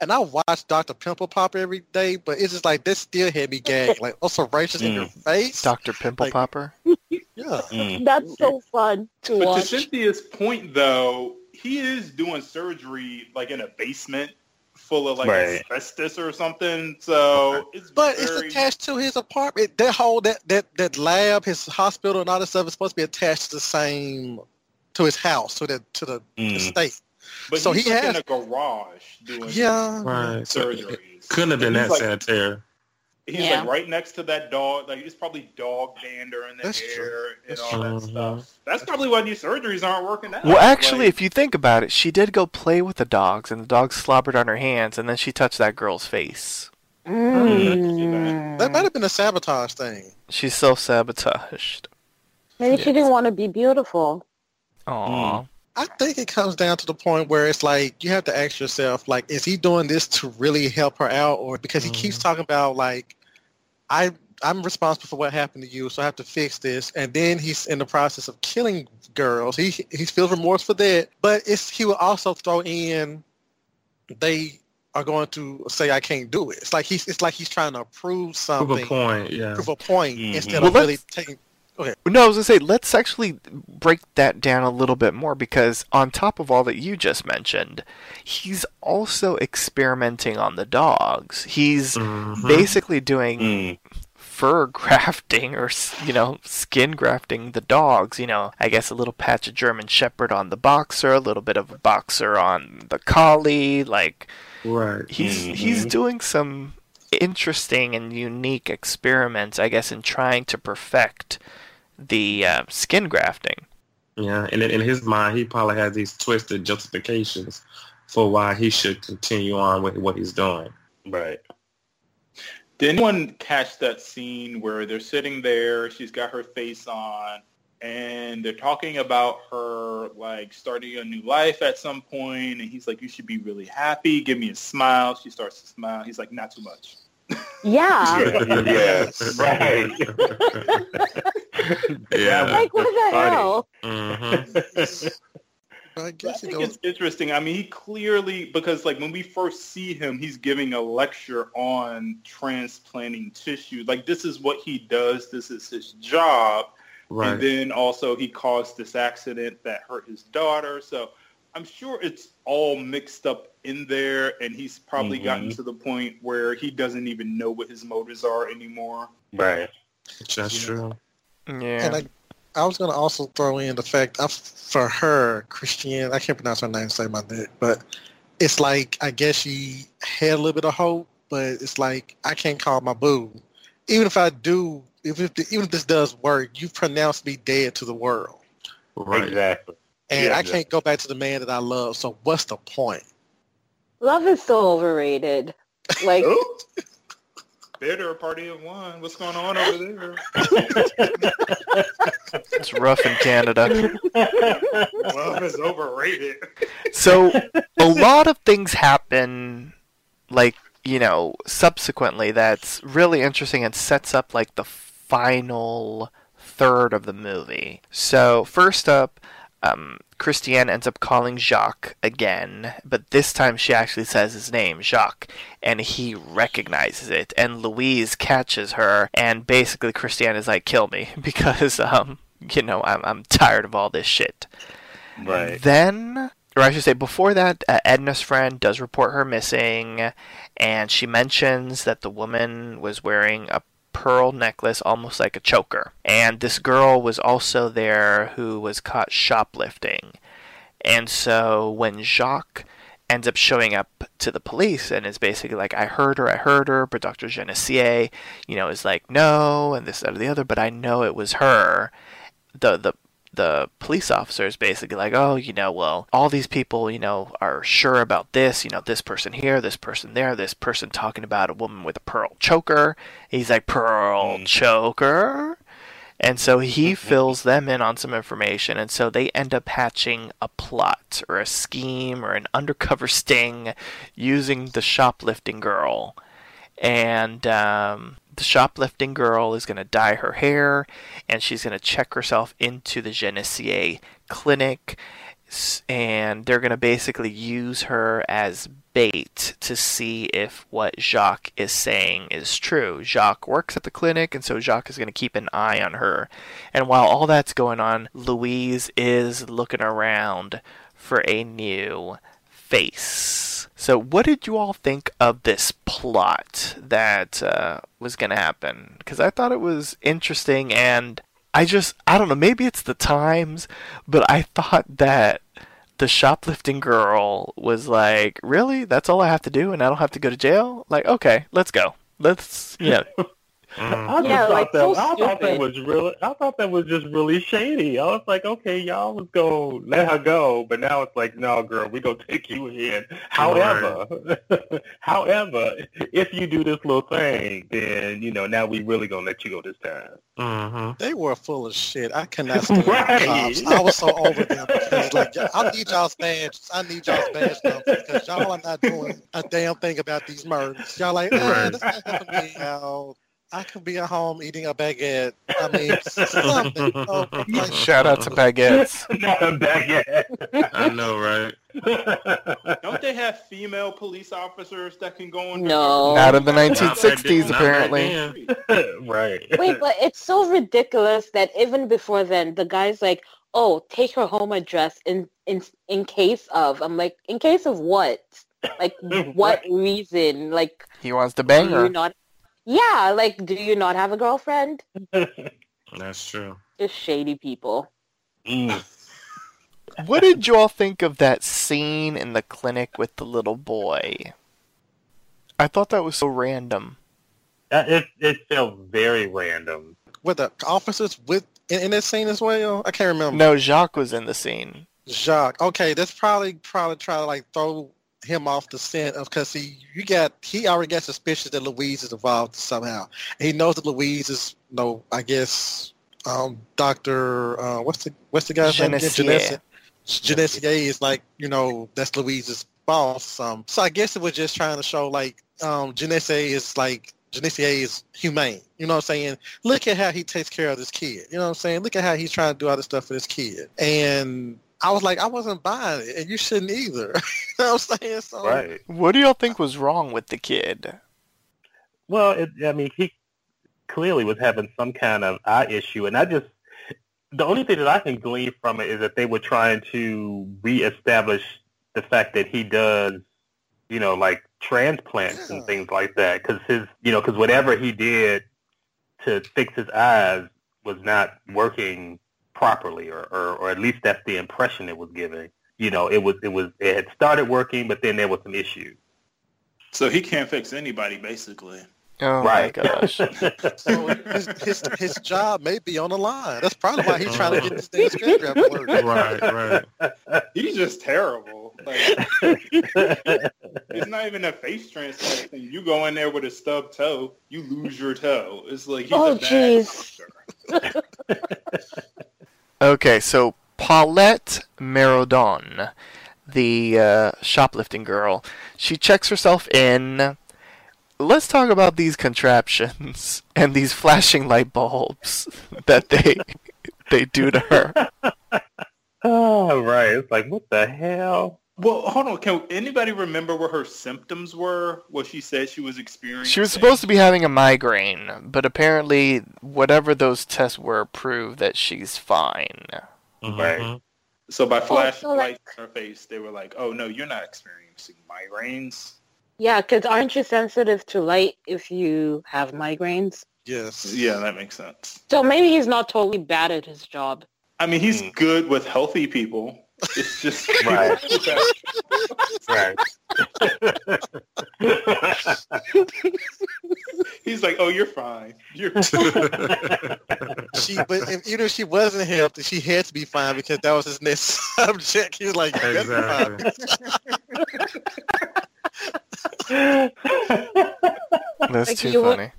And I watch Dr. Pimple Pop every day, but it's just like this still hit me gag. Like also racist in your face. Doctor Pimple Like- Popper. Yeah. Mm. That's so fun to But to. Cynthia's point, though, he is doing surgery like in a basement full of like Right. asbestos or something. So it's But very, it's attached to his apartment. That whole that that that lab, his hospital, and all that stuff is supposed to be attached to the same to his house, to the to the Mm. estate. But so he's he like has- in a garage doing Yeah. Right. Surgeries. couldn't have been And that like, sanitary. He's Yeah. like right next to that dog. Like it's probably dog dander in the That's air true. and That's all true. that Mhm. stuff. That's probably why these surgeries aren't working out. Well, actually, Like, if you think about it, she did go play with the dogs, and the dogs slobbered on her hands, and then she touched that girl's face. Mm. That might have been a sabotage thing. She's self-sabotaged. Maybe she didn't want to be beautiful. Aw. I think it comes down to the point where it's like you have to ask yourself, like, is he doing this to really help her out, or because he keeps talking about like, I I'm responsible for what happened to you, so I have to fix this, and then he's in the process of killing girls. He he feels remorse for that, but it's he will also throw in they are going to say I can't do it. It's like he's it's like he's trying to prove something, Prove something, a point, yeah. prove a point Mhm. instead Well, of really taking Okay. No, I was gonna say let's actually break that down a little bit more because on top of all that you just mentioned, he's also experimenting on the dogs. He's Mhm. basically doing Mm. fur grafting or you know skin grafting the dogs you know i guess a little patch of german shepherd on the boxer a little bit of a boxer on the collie like Right. he's Mhm. he's doing some interesting and unique experiments i guess in trying to perfect the uh, skin grafting Yeah, and in, in his mind, he probably has these twisted justifications for why he should continue on with what he's doing. Right. Did anyone catch that scene where they're sitting there, she's got her face on, and they're talking about her like starting a new life at some point, and he's like, "You should be really happy. Give me a smile." She starts to smile. He's like, "Not too much." Yeah. yes. Right. Yeah. Like what the Funny. hell? hmm I I guess it think it's interesting. I mean, he clearly because like when we first see him, he's giving a lecture on transplanting tissue. Like this is what he does. This is his job. Right. And then also he caused this accident that hurt his daughter. So I'm sure it's all mixed up in there, and he's probably gotten Mhm. to the point where he doesn't even know what his motives are anymore. Right. That's true. yeah And I, I was going to also throw in the fact of, for her, Christiane, I can't pronounce her name, say my name, but it's like, I guess she had a little bit of hope, but it's like, I can't call my boo. Even if I do, if, if even if this does work, you pronounced me dead to the world. Right. Exactly. And Yeah, I can't go back to the man that I love, so what's the point? Love is so overrated. Like, Bitter party of one. What's going on over there? it's rough in canada Love is overrated. So a lot of things happen, like you know, subsequently. That's really interesting and sets up like the final third of the movie. So first up, um, Christiane ends up calling Jacques again, but this time she actually says his name, Jacques, and he recognizes it. And Louise catches her, and basically Christiane is like, "Kill me," because um, you know, I'm I'm tired of all this shit. Right. Then, or I should say, before that, uh, Edna's friend does report her missing, and she mentions that the woman was wearing a pearl necklace, almost like a choker. And this girl was also there who was caught shoplifting. And so when Jacques ends up showing up to the police and is basically like, I heard her, I heard her, but Dr. Genessier, you know, is like, no, and this, that, or the other, but I know it was her. The, the the police officer is basically like, oh, you know, well, all these people, you know, are sure about this, you know, this person here, this person there, this person talking about a woman with a pearl choker. He's like, pearl choker? And so he fills them in on some information, and so they end up hatching a plot or a scheme or an undercover sting using the shoplifting girl. And um, the shoplifting girl is going to dye her hair, and she's going to check herself into the Genessier clinic, and they're going to basically use her as bait to see if what Jacques is saying is true. Jacques works at the clinic, and so Jacques is going to keep an eye on her. And while all that's going on, Louise is looking around for a new face. So, what did you all think of this plot that uh, was going to happen? Because I thought it was interesting, and I just, I don't know, maybe it's the times, but I thought that the shoplifting girl was like, really? That's all I have to do, and I don't have to go to jail? Like, okay, let's go. Let's, yeah. I just Yeah, thought like, that so I thought that was really I thought that was just really shady. I was like, okay, y'all was gonna let her go, but now it's like, no, girl, we gonna take you in. However, however, if you do this little thing, then you know now we really gonna let you go this time. hmm They were full of shit. I cannot stand Right. the cops. I was so over them because like I need y'all's badges. I need y'all's badge numbers because y'all are not doing a damn thing about these murders. Y'all like, eh, Right. that's not helping me out. I could be at home eating a baguette. I mean, something. Oh, like, Shout out to baguettes. Not a baguette. I know, right? Don't they have female police officers that can go on? No. Not in the Not back 1960s, then, not back apparently. right. Wait, but it's so ridiculous that even before then, the guy's like, "Oh, take her home address in in in case of." I'm like, "In case of what? Like, what reason? Like, He wants to bang do you her. not? Yeah, like, do you not have a girlfriend? That's true. Just shady people." Mm. What did you all think of that scene in the clinic with the little boy? I thought that was so random. Uh, It it felt very random. were the officers with in, in this scene as well? I can't remember. No, Jacques was in the scene. Jacques. Okay, that's probably probably try to like throw him off the scent of because he you got he already got suspicious that Louise is involved somehow. And he knows that Louise is no, I guess um Doctor uh what's the what's the guy's name? again? Genessier. Genessier is like, you know, that's Louise's boss. Um so I guess it was just trying to show like um Genessier is like Genessier is humane. You know what I'm saying? Look at how he takes care of this kid. You know what I'm saying? Look at how he's trying to do all this stuff for this kid. And I was like, I wasn't buying it, and you shouldn't either. you know what I'm saying? So Right. What do y'all think was wrong with the kid? Well, it, I mean, he clearly was having some kind of eye issue, and I just the only thing that I can glean from it is that they were trying to reestablish the fact that he does, you know, like transplants and things like that, because his, you know, because whatever he did to fix his eyes was not working properly, or, or or at least that's the impression it was giving. You know, it was it was it had started working, but then there was some issues. So he can't fix anybody, basically. Oh right. my gosh. So his, his his job may be on the line. That's probably why he's trying to get this thing straight grab. Right, right. He's just terrible. Like it's not even a face transplant thing. You go in there with a stub toe, you lose your toe. It's like he's Oh, a bad jeez. Okay, so Paulette Merodon, the uh, shoplifting girl, she checks herself in. Let's talk about these contraptions and these flashing light bulbs that they they do to her. Oh, right. It's like, what the hell? Well, hold on. Can anybody remember what her symptoms were? What she said she was experiencing? She was supposed to be having a migraine, but apparently whatever those tests were proved that she's fine. Mhm. So by flashing so, like- in her face, they were like, "Oh no, you're not experiencing migraines." Yeah, because aren't you sensitive to light if you have migraines? Yes. Yeah, that makes sense. So maybe he's not totally bad at his job. I mean, he's Hmm. good with healthy people. It's just Right. right. He's like, "Oh, you're fine. You're She, but if, even if she wasn't healthy, she had to be fine because that was his next subject. He was like, "You better fine." Exactly. That's Like, too you would- funny.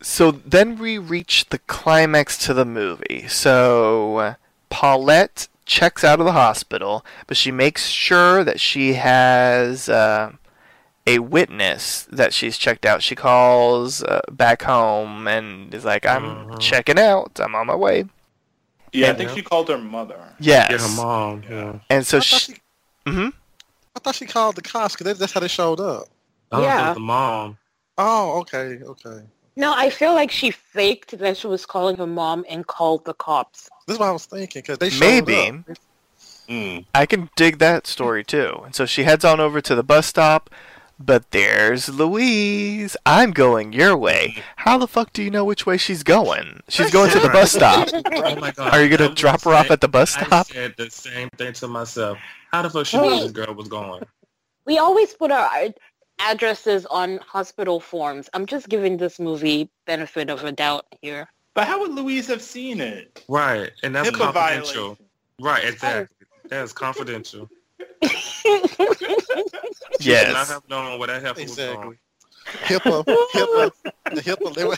So then we reach the climax to the movie. So uh, Paulette checks out of the hospital, but she makes sure that she has uh, a witness that she's checked out. She calls uh, back home and is like, "I'm Mhm. checking out. I'm on my way." yeah." I And- think she called her mother. Yes. Yeah, her mom. Yeah. And so I, thought she. she, hmm I thought she called the cops because that's how they showed up. I don't Yeah. the mom. Oh, okay, okay. No, I feel like she faked that she was calling her mom and called the cops. This is what I was thinking because they showed Maybe. up. Mm. I can dig that story too. And so she heads on over to the bus stop, but there's Louise. I'm going your way. How the fuck do you know which way she's going? She's going to the bus stop. Oh my god. Are you gonna was drop her off at the bus stop? I said the same thing to myself. How the fuck she knew this girl was going? We always put our addresses on hospital forms. I'm just giving this movie benefit of a doubt here. But how would Louise have seen it? Right, and that's HIPAA confidential. violation. Right, exactly. That is confidential. She did not have known where that heifer was Exactly. going. HIPAA, HIPAA, the HIPAA. They were,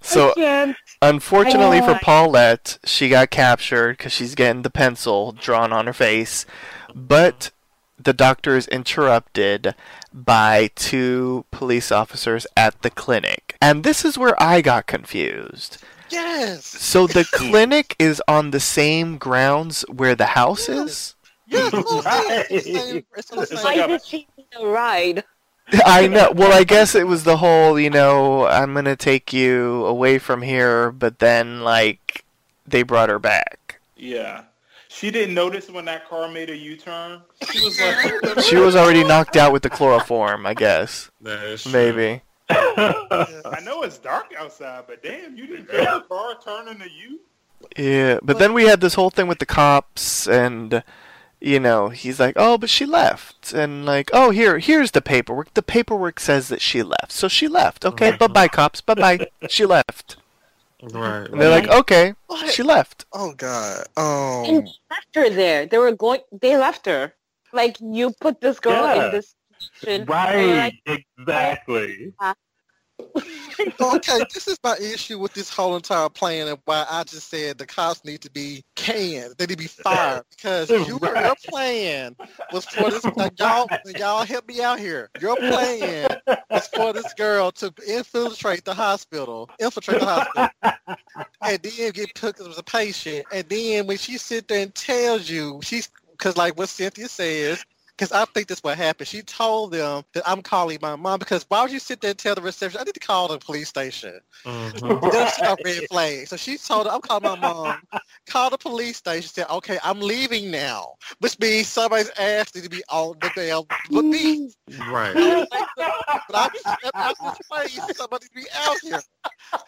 So unfortunately for. Paulette, she got captured because she's getting the pencil drawn on her face. But the doctor is interrupted by two police officers at the clinic. And this is where I got confused. Yes. So the clinic is on the same grounds where the house is? Yes. It's on the same- it's same- it's It's like Why did she a ride? I know. Well, I guess it was the whole, you know, I'm going to take you away from here, but then, like, they brought her back. Yeah. She didn't notice when that car made a U-turn. She was like, She was already knocked out with the chloroform, I guess. That is true. Maybe. I know it's dark outside, but damn, you didn't feel the car turn into you? Yeah, but then we had this whole thing with the cops, and you know, he's like, "Oh, but she left," and like, "Oh, here, here's the paperwork. The paperwork says that she left, so she left. Okay, mm-hmm. bye bye, cops. Bye bye. She left." Right. And they're like, "Okay, What? she left." Oh God. Oh. And Um. left her there. They were going. They left her. Like you put this girl Yeah. in this situation. Right, exactly. okay, this is my issue with this whole entire plan and why I just said the cops need to be canned. They need to be fired because you, your plan was for this. Like, y'all, y'all help me out here. Your plan was for this girl to infiltrate the hospital, infiltrate the hospital, and then get put as a patient. And then when she sit there and tells you, she's because like what Cynthia says. Because I think that's what happened. She told them that I'm calling my mom because why would you sit there and tell the reception, I need to call the police station? Mhm. That's a red flag. So she told her, I'm calling my mom. Call the police station. She Said, okay, I'm leaving now. Which means somebody's ass need to be on the damn with me. Right. But I'm stepping out this place. Somebody be out here.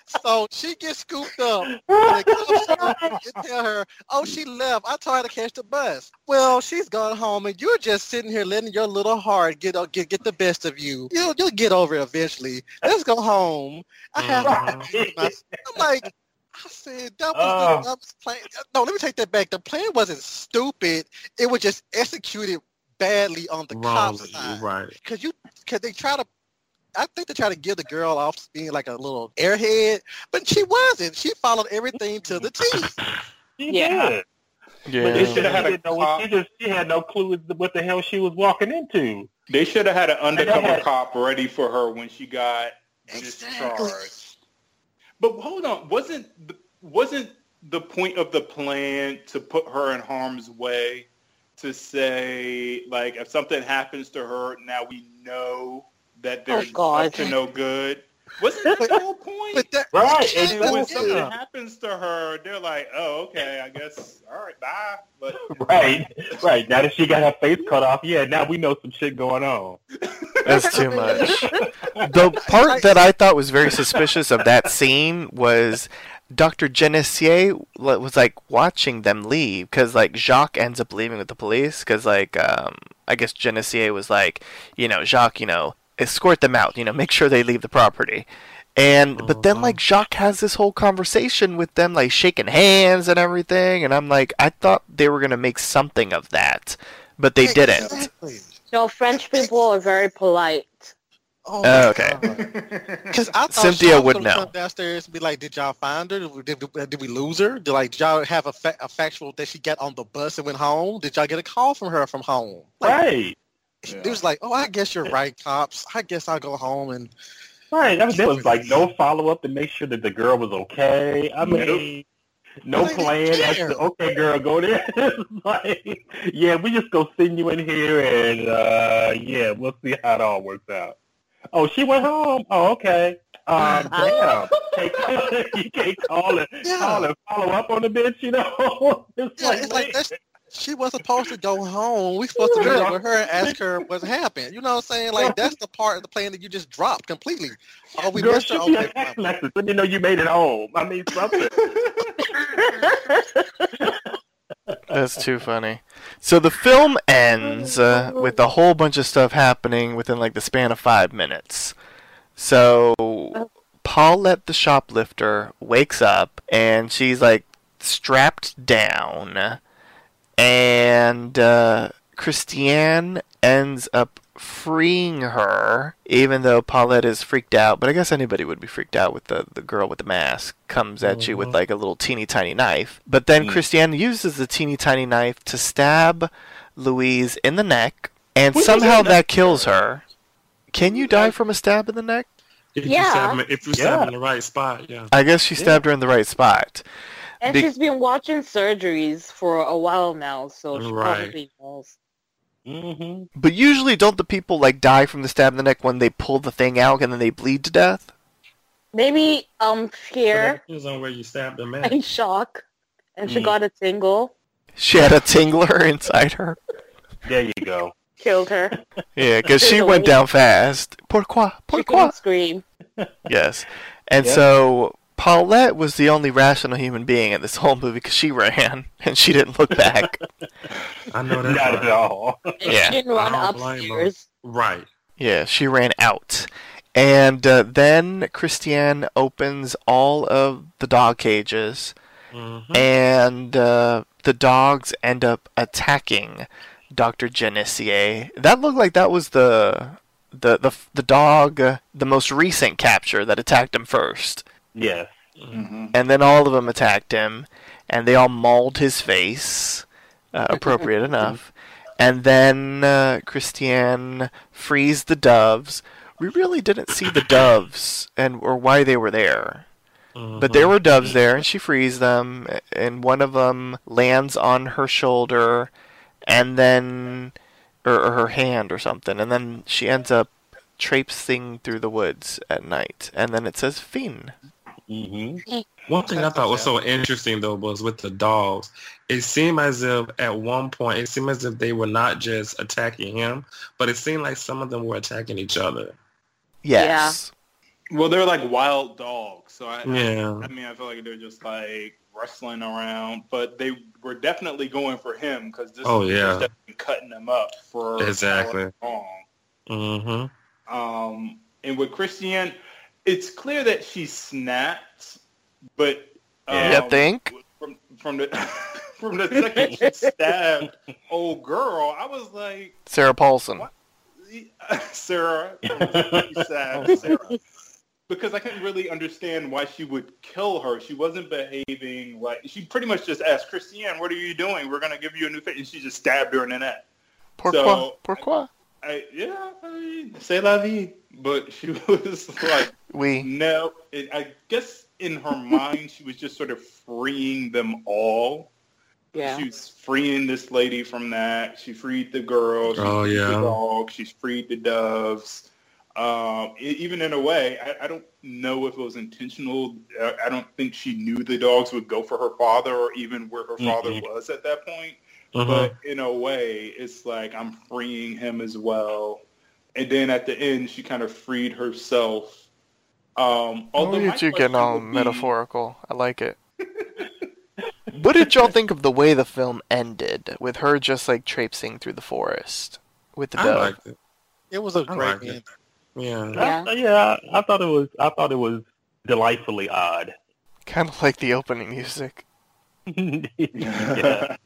So she gets scooped up. And the cops come and tell her, oh, she left. I told her to catch the bus. Well, she's gone home, and you're just sitting here letting your little heart get uh, get get the best of you. You'll you'll get over it eventually. Let's go home. I have uh-huh. I'm like, I said that was Oh. the uh. dumbest plan. No, let me take that back. The plan wasn't stupid. It was just executed badly on the Wrong. cops side. Right. Cause you, cause they try to. I think they try to give the girl off being like a little airhead, but she wasn't. She followed everything to the T. She Yeah. did. But Yeah. they should've had a didn't know what- cop. She just she had no clue what the hell she was walking into. They should have had an undercover had- cop ready for her when she got Exactly. discharged. But hold on, wasn't the, wasn't the point of the plan to put her in harm's way? To say like if something happens to her, now we know that they're Oh, up to no good. Wasn't that the whole point? But that, Right, and can't And do when it. something happens to her, they're like, "Oh, okay, I guess. All right, bye." But Right, right. Now that she got her face cut off, yeah, now we know some shit going on. That's too much. The part that I thought was very suspicious of that scene was Dr. Genessier was like watching them leave because like Jacques ends up leaving with the police because like um, I guess Genessier was like you know Jacques you know escort them out you know make sure they leave the property and oh, but then like Jacques has this whole conversation with them like shaking hands and everything and I'm like I thought they were gonna make something of that but they didn't Exactly. No, French people are very polite. Oh, Oh, okay. Because I thought Cynthia Sean would was know. Come downstairs and be like, "Did y'all find her? Did, did, did we lose her? Did like did y'all have a, fa- a factual that she got on the bus and went home? Did y'all get a call from her from home?" Like, Right, It was like, "Oh, I guess you're right, cops. I guess I'll go home and." right. I mean, there was like no follow up to make sure that the girl was okay. I mean, no Well, plan. didn't the, okay, girl, go there. Like, yeah, we just go send you in here, and uh, yeah, we'll see how it all works out. Oh, she went home. Oh, okay. Um, damn. Can't- you can't call it, Yeah. call it, follow up on the bitch. You know, it's Yeah, like, it's like that's, she was supposed to go home. We supposed to visit with her and ask her what happened. You know what I'm saying? Like that's the part of the plan that you just dropped completely. Oh, we Girl, missed her. Okay, a text fine. message. Let me know you made it home. I mean, something. That's too funny. So the film ends uh, with a whole bunch of stuff happening within like the span of five minutes. So Paulette the shoplifter wakes up and she's like strapped down, and uh, Christiane ends up freeing her, even though Paulette is freaked out. But I guess anybody would be freaked out with the, the girl with the mask comes at you with like a little teeny tiny knife. But then Christiane uses the teeny tiny knife to stab Louise in the neck and Wait, somehow wasn't that kills her. Can you die from a stab in the neck? If you Yeah. stab him, if you stab Yeah. him in the right spot, yeah. I guess she stabbed her in the right spot. And Be- she's been watching surgeries for a while now, so she Right. probably knows. hmm But usually, don't the people like die from the stab in the neck when they pull the thing out and then they bleed to death? Maybe um But fear that depends on where you stab them at. and shock, and she Mm. got a tingle, She had a tingler inside her. There you go. killed her. Yeah, because she went down fast. Pourquoi? She Pourquoi? couldn't scream. Yes. And Yeah. so Paulette was the only rational human being in this whole movie because she ran and she didn't look back. I know that. Not part. at all. Yeah. She didn't run I don't blame her. upstairs. Right. yeah, she ran out. And uh, then Christiane opens all of the dog cages, hmm and uh, the dogs end up attacking Dr. Genessier. That looked like that was the the the the dog, uh, the most recent capture that attacked him first. Yes. hmm and then all of them attacked him, and they all mauled his face, uh, appropriate enough. And then uh, Christiane frees the doves. We really didn't see the doves and or why they were there, but there were doves there, and she frees them. And one of them lands on her shoulder, and then or, or her hand or something, and then she ends up traipsing through the woods at night. And then it says "Fin." Hmm One thing I thought was so interesting though was with the dogs. It seemed as if at one point it seemed as if they were not just attacking him, but it seemed like some of them were attacking each other. Yes. Well, they're like wild dogs, so I, Yeah. I, I mean, I feel like they're just like wrestling around, but they were definitely going for him because this Oh, was yeah. definitely cutting them up for Exactly. long. Mm-hmm. Um, and with Christiane, it's clear that she snapped, but um, Yeah. You think? from from the from the second she stabbed old girl, I was like, Sarah Paulson. What? Sarah, from the second she stabbed Sarah. Because I couldn't really understand why she would kill her. She wasn't behaving like she pretty much just asked Christiane, "What are you doing? We're gonna give you a new face," and she just stabbed her in the neck. Pourquoi? So- Pourquoi? I, yeah, I mean, c'est la vie. But she was like, We. no. It, I guess in her mind, she was just sort of freeing them all. Yeah. She was freeing this lady from that. She freed the girl. She Oh, freed yeah. the dog. She freed the doves. Um, even in a way, I, I don't know if it was intentional. I, I don't think she knew the dogs would go for her father or even where her father Mhm. was at that point. Mhm. But in a way, it's like I'm freeing him as well. And then at the end, she kind of freed herself. Um, although Look my at you getting question all would be- metaphorical. I like it. what did y'all think of the way the film ended, with her just like traipsing through the forest with the I liked it. It was a I great liked it. ending. Yeah. Yeah. I, yeah, I thought it was. I thought it was delightfully odd. Kind of like the opening music. yeah.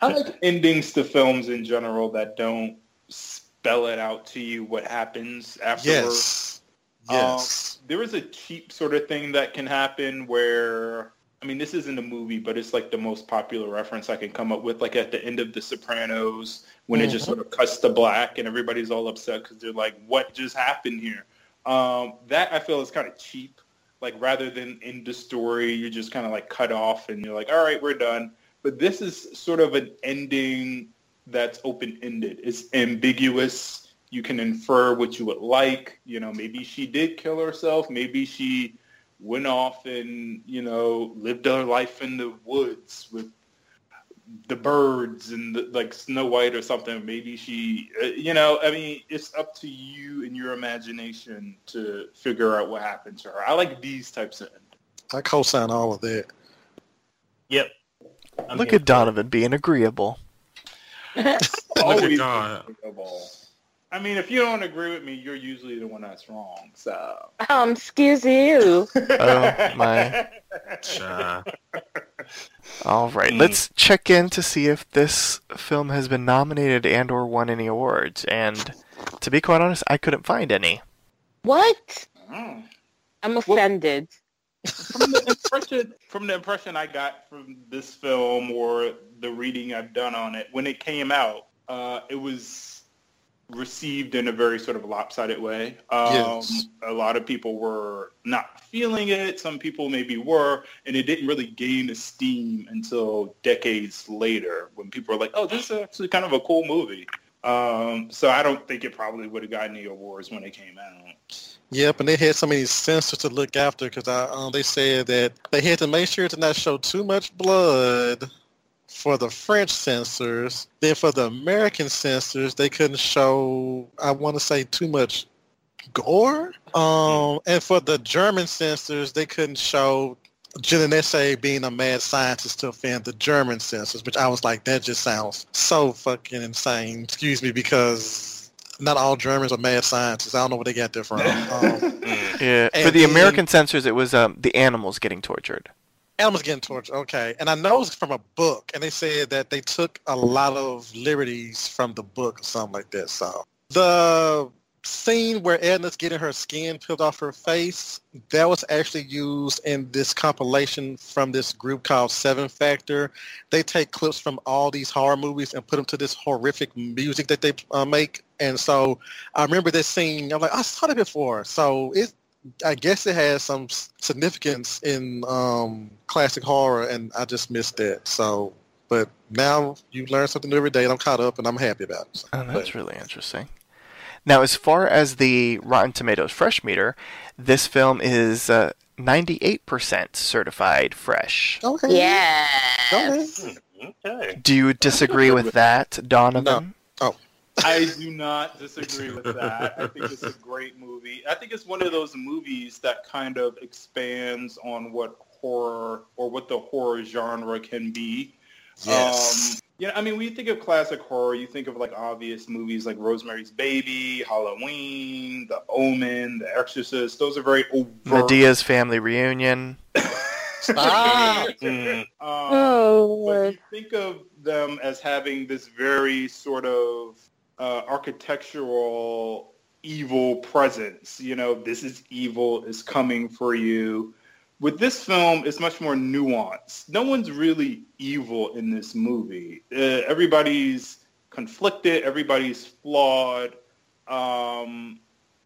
I like endings to films in general that don't spell it out to you what happens afterwards. Yes. Yes. there is a cheap sort of thing that can happen where I mean this isn't a movie, but it's like the most popular reference I can come up with. Like at the end of The Sopranos, when it just sort of cuts to black and everybody's all upset because they're like, "What just happened here?" Um, that I feel is kind of cheap. Like rather than end the story, you're just kind of like cut off and you're like, "All right, we're done." But this is sort of an ending that's open ended. It's ambiguous you can infer what you would like. You know, maybe she did kill herself. Maybe she went off and, you know, lived her life in the woods with the birds and the, like Snow White or something. Maybe she, uh, you know, I mean, it's up to you and your imagination to figure out what happened to her. I like these types of endings. I co-sign all of that. Yep. I'm Look at Donovan being agreeable. Always God. agreeable. I mean, if you don't agree with me, you're usually the one that's wrong. So. Um, excuse you. Oh, my. Shy. All right, let's check in to see if this film has been nominated and or won any awards. And to be quite honest, I couldn't find any. What? Mm. I'm offended. From the impression from the impression I got from this film or the reading I've done on it when it came out, uh, it was received in a very sort of lopsided way. Um, Yes. A lot of people were not feeling it. Some people maybe were, and it didn't really gain esteem until decades later when people were like, "Oh, this is actually kind of a cool movie." Um, so I don't think it probably would have gotten the awards when it came out. Yep, and they had so many censors to look after because um, they said that they had to make sure to not show too much blood for the French censors. Then for the American censors, they couldn't show, I want to say, too much gore. Um, and for the German censors, they couldn't show Genessier being a mad scientist to offend the German censors, which I was like, that just sounds so fucking insane. Excuse me, because not all Germans are mad scientists. I don't know where they got that from. Um, Yeah. For the then- American censors, it was um, the animals getting tortured. animals getting tortured. Okay, and I know it's from a book, and they said that they took a lot of liberties from the book or something like that. So the scene where Edna's getting her skin peeled off her face, that was actually used in this compilation from this group called Seven Factor. They take clips from all these horror movies and put them to this horrific music that they uh, make. And so I remember this scene. I'm like, I saw it before. So it, I guess it has some significance in um, classic horror, and I just missed that. So, but now you learn something new every day, and I'm caught up, and I'm happy about it. So, Oh, but- that's really interesting. Now, as far as the Rotten Tomatoes fresh meter, this film is uh, 98% certified fresh. okay. Yeah. Okay. Okay. Do you disagree with that, Donovan? No. Oh. I do not disagree with that. I think it's a great movie. I think it's one of those movies that kind of expands on what horror or what the horror genre can be. Yes. Um, yeah, I mean, when you think of classic horror, you think of like obvious movies like Rosemary's Baby, Halloween, The Omen, The Exorcist. Those are very overt. Madea's Family Reunion. Stop. Mm. Um, Oh, but Lord. you think of them as having this very sort of uh, architectural evil presence. You know, this is evil is coming for you. With this film, it's much more nuanced. No one's really evil in this movie. Uh, everybody's conflicted. Everybody's flawed. Um,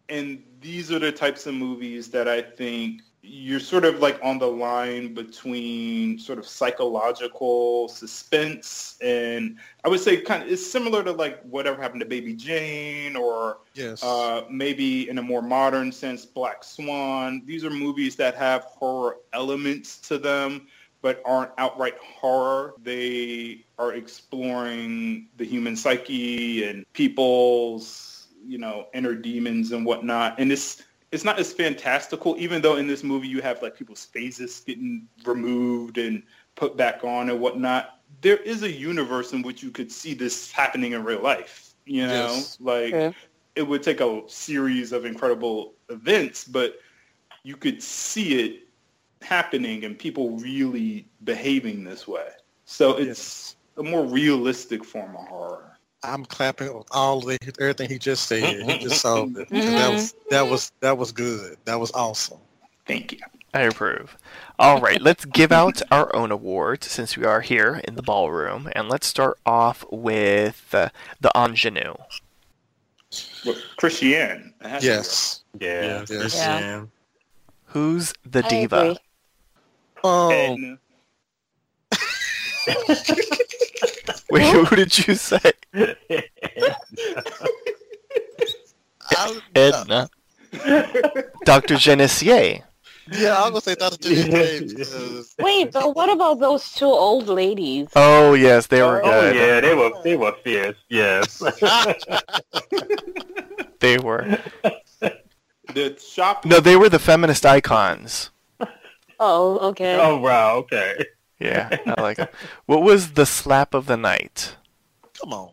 and these are the types of movies that I think you're sort of like on the line between sort of psychological suspense and I would say kind of it's similar to like whatever happened to Baby Jane or Yes. uh, maybe in a more modern sense Black Swan. These are movies that have horror elements to them but aren't outright horror. They are exploring the human psyche and people's, you know, inner demons and whatnot. And it's it's not as fantastical, even though in this movie you have like people's faces getting removed and put back on and whatnot. There is a universe in which you could see this happening in real life. You know, Yes. like True. it would take a series of incredible events, but you could see it happening and people really behaving this way. So it's a more realistic form of horror. I'm clapping on all the everything he just said. He just solved it. 'Cause That was that was that was good. That was awesome. Thank you. I approve. All right, let's give out our own awards since we are here in the ballroom, and let's start off with uh, the ingenue. Well, Christiane. it has to be Yes. Yeah. Yeah, Yes. Christiane. Who's the I diva? agree. Um, Edna. Wait, who did you say? Edna. Dr. Genessier. yeah, I was gonna say Dr. Judy James because Wait, but what about those two old ladies? Oh yes, they were Oh good. yeah, they were they were fierce. Yes. They were. The shop. No, they were the feminist icons. Oh, okay. oh wow. Okay. Yeah, I like it. What was the slap of the night? come on.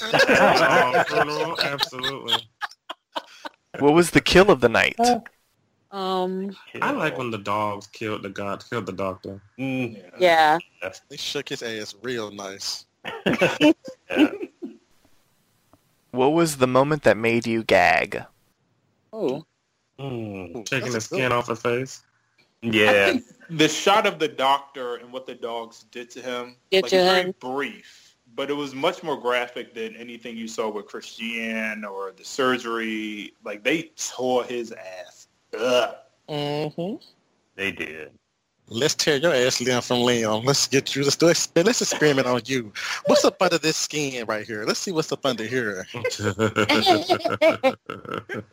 Oh. Absolutely. What was the kill of the night? Um, I like when the dogs killed the god, killed the doctor. Mm, yeah. They shook his ass real nice. yeah. What was the moment that made you gag? Oh. Mm, Taking the that's a good skin off her face. Yeah. The shot of the doctor and what the dogs did to him. Did like, to very brief, but it was much more graphic than anything you saw with Christian or the surgery. Like they tore his ass up. Mm-hmm. They did. Let's tear your ass limb from limb. Let's get you. Let's do. Let's experiment on you. What's up under this skin right here? Let's see what's up under here.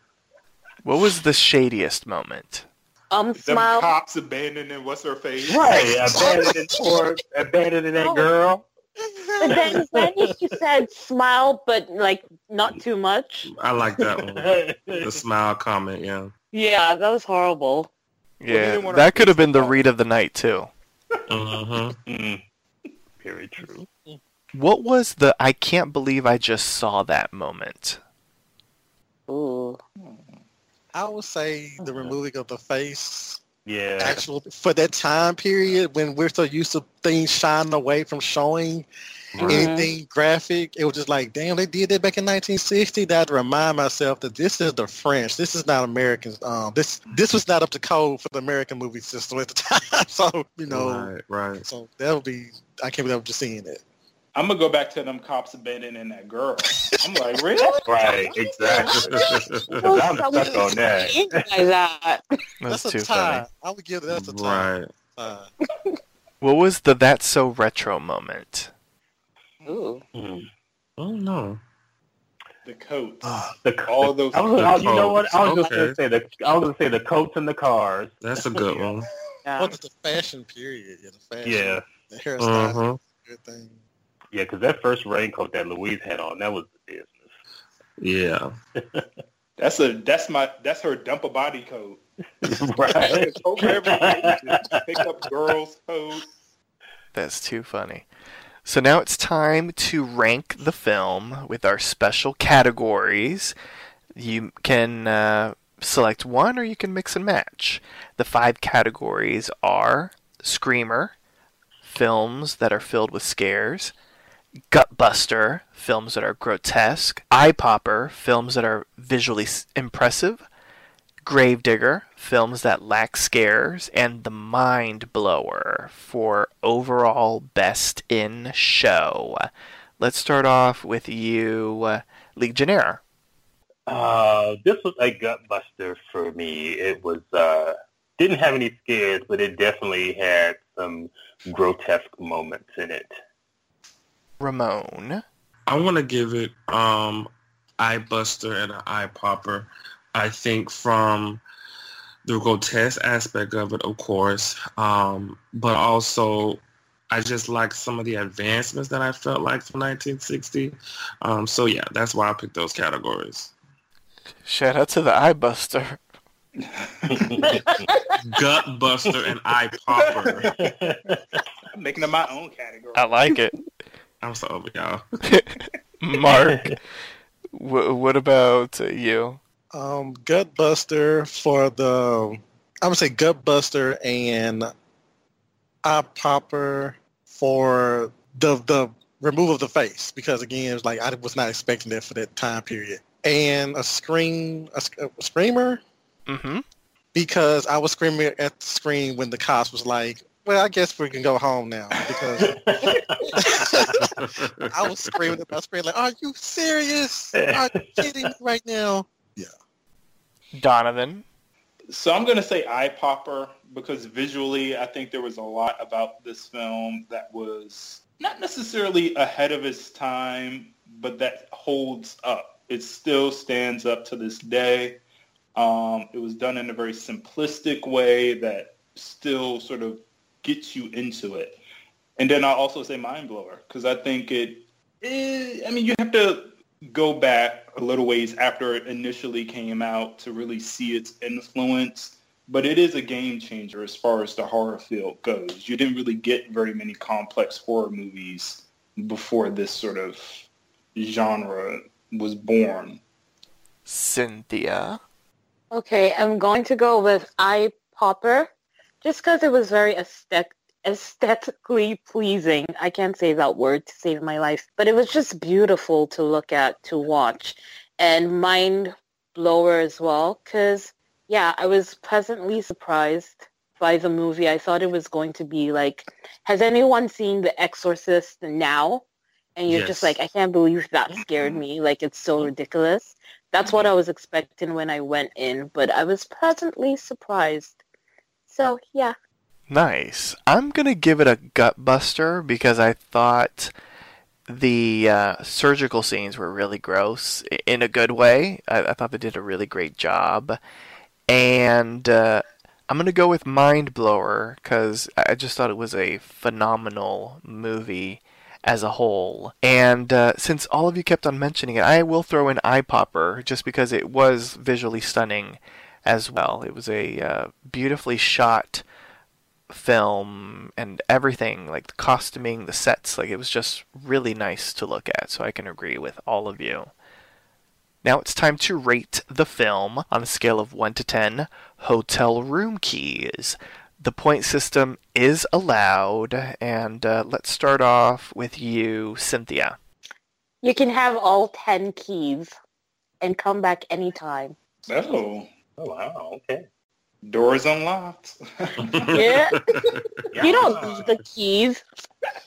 What was the shadiest moment? Um, Them smile. cops abandoning what's her face. Right, abandoning poor, abandoning that girl. But then, then she said smile, but like not too much. I like that one. The smile comment, yeah. Yeah, that was horrible. Yeah, didn't that could have been the read of the night too. Mm. Very true. What was the I can't believe I just saw that moment? Ooh. I would say the removing of the face, Yeah. actual for that time period when we're so used to things shining away from showing anything graphic. It was just like, damn, they did that back in 1960. That had to remind myself that this is the French. This is not Americans. Um, this this was not up to code for the American movie system at the time. So you know, Right, right. so that would be. I can't believe I'm just seeing it. I'm gonna go back to them cops abandoning that girl. I'm like, really? Right, exactly. 'Cause I'm stuck on that. Like that. That's, That's, too a tie. funny. I would give that's a tie. Right. Uh, What was the that's so retro moment? Ooh. Mm. Oh no. The coat. The, All those I was, I, you know what? I was just gonna say the I was gonna say the coats and the cars. That's a good one. Yeah. what is the fashion period? Yeah, the fashion. Yeah, The hairstyle. Uh-huh. Good thing. Yeah, because that first raincoat that Louise had on, that was the business. Yeah. That's a that's my that's her dump a body coat. right. Coat for everything. Just Pick up girls' coats. That's too funny. So now it's time to rank the film with our special categories. You can uh, select one or you can mix and match. The five categories are Screamer, films that are filled with scares, Gutbuster, films that are grotesque, Eye Popper, films that are visually impressive, Gravedigger, films that lack scares, and The Mind Blower for overall best in show. Let's start off with you, uh, Legionnaire. Uh, this was a gutbuster for me. It was uh, didn't have any scares, but it definitely had some grotesque moments in it. Ramon. I want to give it um eye buster and an eye popper. I think from the grotesque aspect of it, of course, um, but also I just like some of the advancements that I felt like from 1960. Um, so yeah, that's why I picked those categories. Shout out to the Eye Buster. Gut buster and eye popper. I'm making them my own category. I like it. I'm so over y'all. Mark, wh- what about uh, you? Um, Gutbuster for the. I'm gonna say Gutbuster and Eye Popper for the the removal of the face because again, it's like I was not expecting that for that time period. And a scream, a, a screamer Mm-hmm. because I was screaming at the screen when the cops was like, "Well, I guess we can go home now." Because I was screaming at my screen like, "Are you serious? Are you kidding me right now?" Yeah. Donovan. So I'm going to say eye popper because visually I think there was a lot about this film that was not necessarily ahead of its time, but that holds up. It still stands up to this day. Um, it was done in a very simplistic way that still sort of gets you into it. And then I'll also say mind blower because I think it, eh, I mean, you have to go back a little ways after it initially came out to really see its influence. But it is a game changer as far as the horror field goes. You didn't really get very many complex horror movies before this sort of genre was born. Cynthia. Okay, I'm going to go with Eye Popper, just because it was very aesthetic, aesthetically pleasing. I can't say that word to save my life, but it was just beautiful to look at, to watch, and mind blower as well. Because yeah, I was pleasantly surprised by the movie. I thought it was going to be like, has anyone seen The Exorcist now? and you're Yes. just like, I can't believe that scared me. Like it's so ridiculous. That's what mm-hmm. I was expecting when I went in, but I was pleasantly surprised. So yeah, Nice. I'm going to give it a gut buster because I thought the uh, surgical scenes were really gross in a good way. I, I thought they did a really great job. And uh, I'm going to go with Mind Blower because I just thought it was a phenomenal movie as a whole. And uh, since all of you kept on mentioning it, I will throw in Eye Popper just because it was visually stunning as well. It was a uh, beautifully shot film and everything like the costuming the sets like it was just really nice to look at so i can agree with all of you now it's time to rate the film on a scale of 1 to 10 hotel room keys the point system is allowed and uh, let's start off with you cynthia you can have all ten keys and come back anytime. Oh, Oh wow. Okay. doors unlocked. Yeah, you don't need the keys.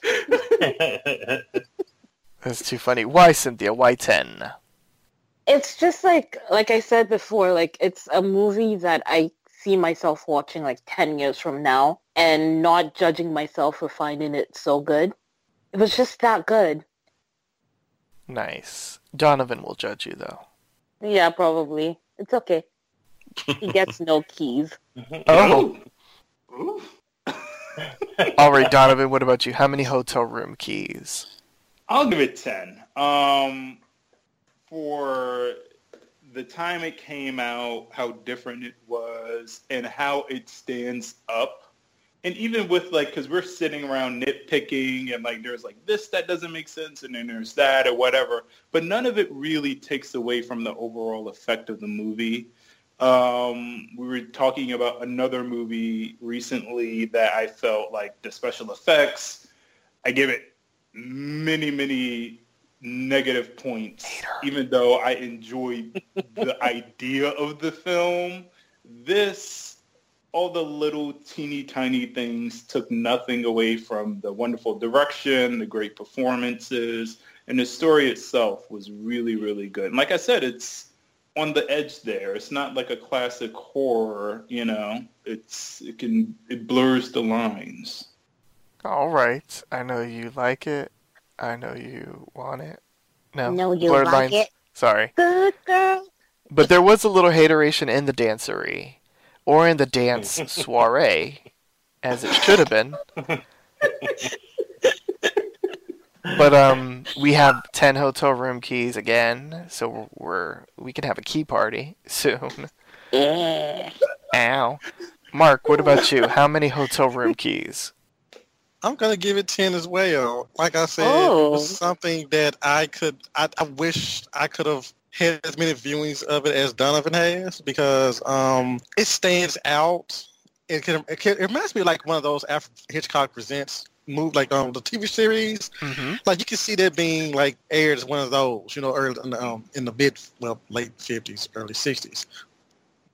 that's too funny why cynthia why 10 It's just like like I said before, like it's a movie that I see myself watching like ten years from now and not judging myself for finding it so good. It was just that good. nice donovan will judge you though Yeah, probably. It's okay. He gets no keys. oh Ooh. All right, Donovan, what about you? How many hotel room keys? I'll give it 10. Um, for the time it came out, how different it was, and how it stands up. And even with like, because we're sitting around nitpicking and like there's like this that doesn't make sense and then there's that or whatever, but none of it really takes away from the overall effect of the movie. Um, we were talking about another movie recently that I felt like the special effects, I give it many, many negative points, even though I enjoyed the idea of the film. This, all the little teeny tiny things took nothing away from the wonderful direction, the great performances, and the story itself was really, really good. And like I said, it's on the edge there. It's not like a classic horror, you know. It's it can it blurs the lines. All right. I know you like it. I know you want it. No, No, you blurred like lines. it. Sorry. Good girl. But there was a little hateration in the dancery, or in the dance soiree, as it should have been. But um, we have ten hotel room keys again, so we're we can have a key party soon. Yeah. Ow, Mark, what about you? How many hotel room keys? I'm gonna give it ten as well. Like I said, Oh. it was something that I could. I, I wish I could have had as many viewings of it as Donovan has because um, it stands out. It can, it can. It reminds me of like one of those Alfred Hitchcock presents move like um the TV series. Mm-hmm. Like you can see that being like aired as one of those, you know, early in the, um, in the mid, well, late fifties, early sixties.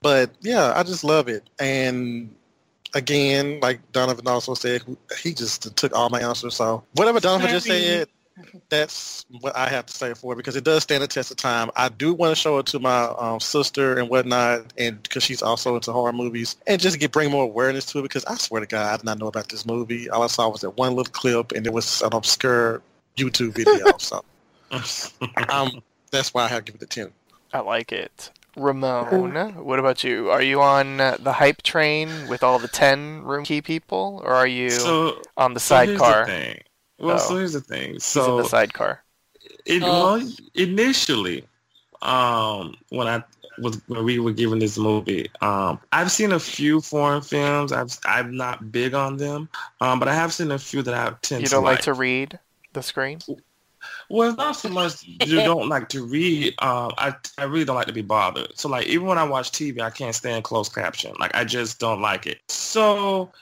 But yeah, I just love it. And again, like Donovan also said, he just took all my answers. So whatever Donovan just said, that's what I have to say for it because it does stand the test of time. I do want to show it to my um, sister and whatnot, and because she's also into horror movies, and just get bring more awareness to it. Because I swear to God, I did not know about this movie. All I saw was that one little clip, and it was an obscure YouTube video. so um, that's why I have to give it a ten. I like it. Ramon, what about you? Are you on uh, the hype train with all the 10 room key people, or are you So, on the so here's the sidecar? thing. Well, Oh. so here's the thing. He's in So the sidecar. It, Oh. well, initially, um, when I was when we were given this movie, um, I've seen a few foreign films. I've I'm not big on them, um, but I have seen a few that I tend You to don't like like. to read the screen? Well, it's not so much you don't like to read. Um, I I really don't like to be bothered. So like even when I watch TV, I can't stand closed caption. Like I just don't like it. So,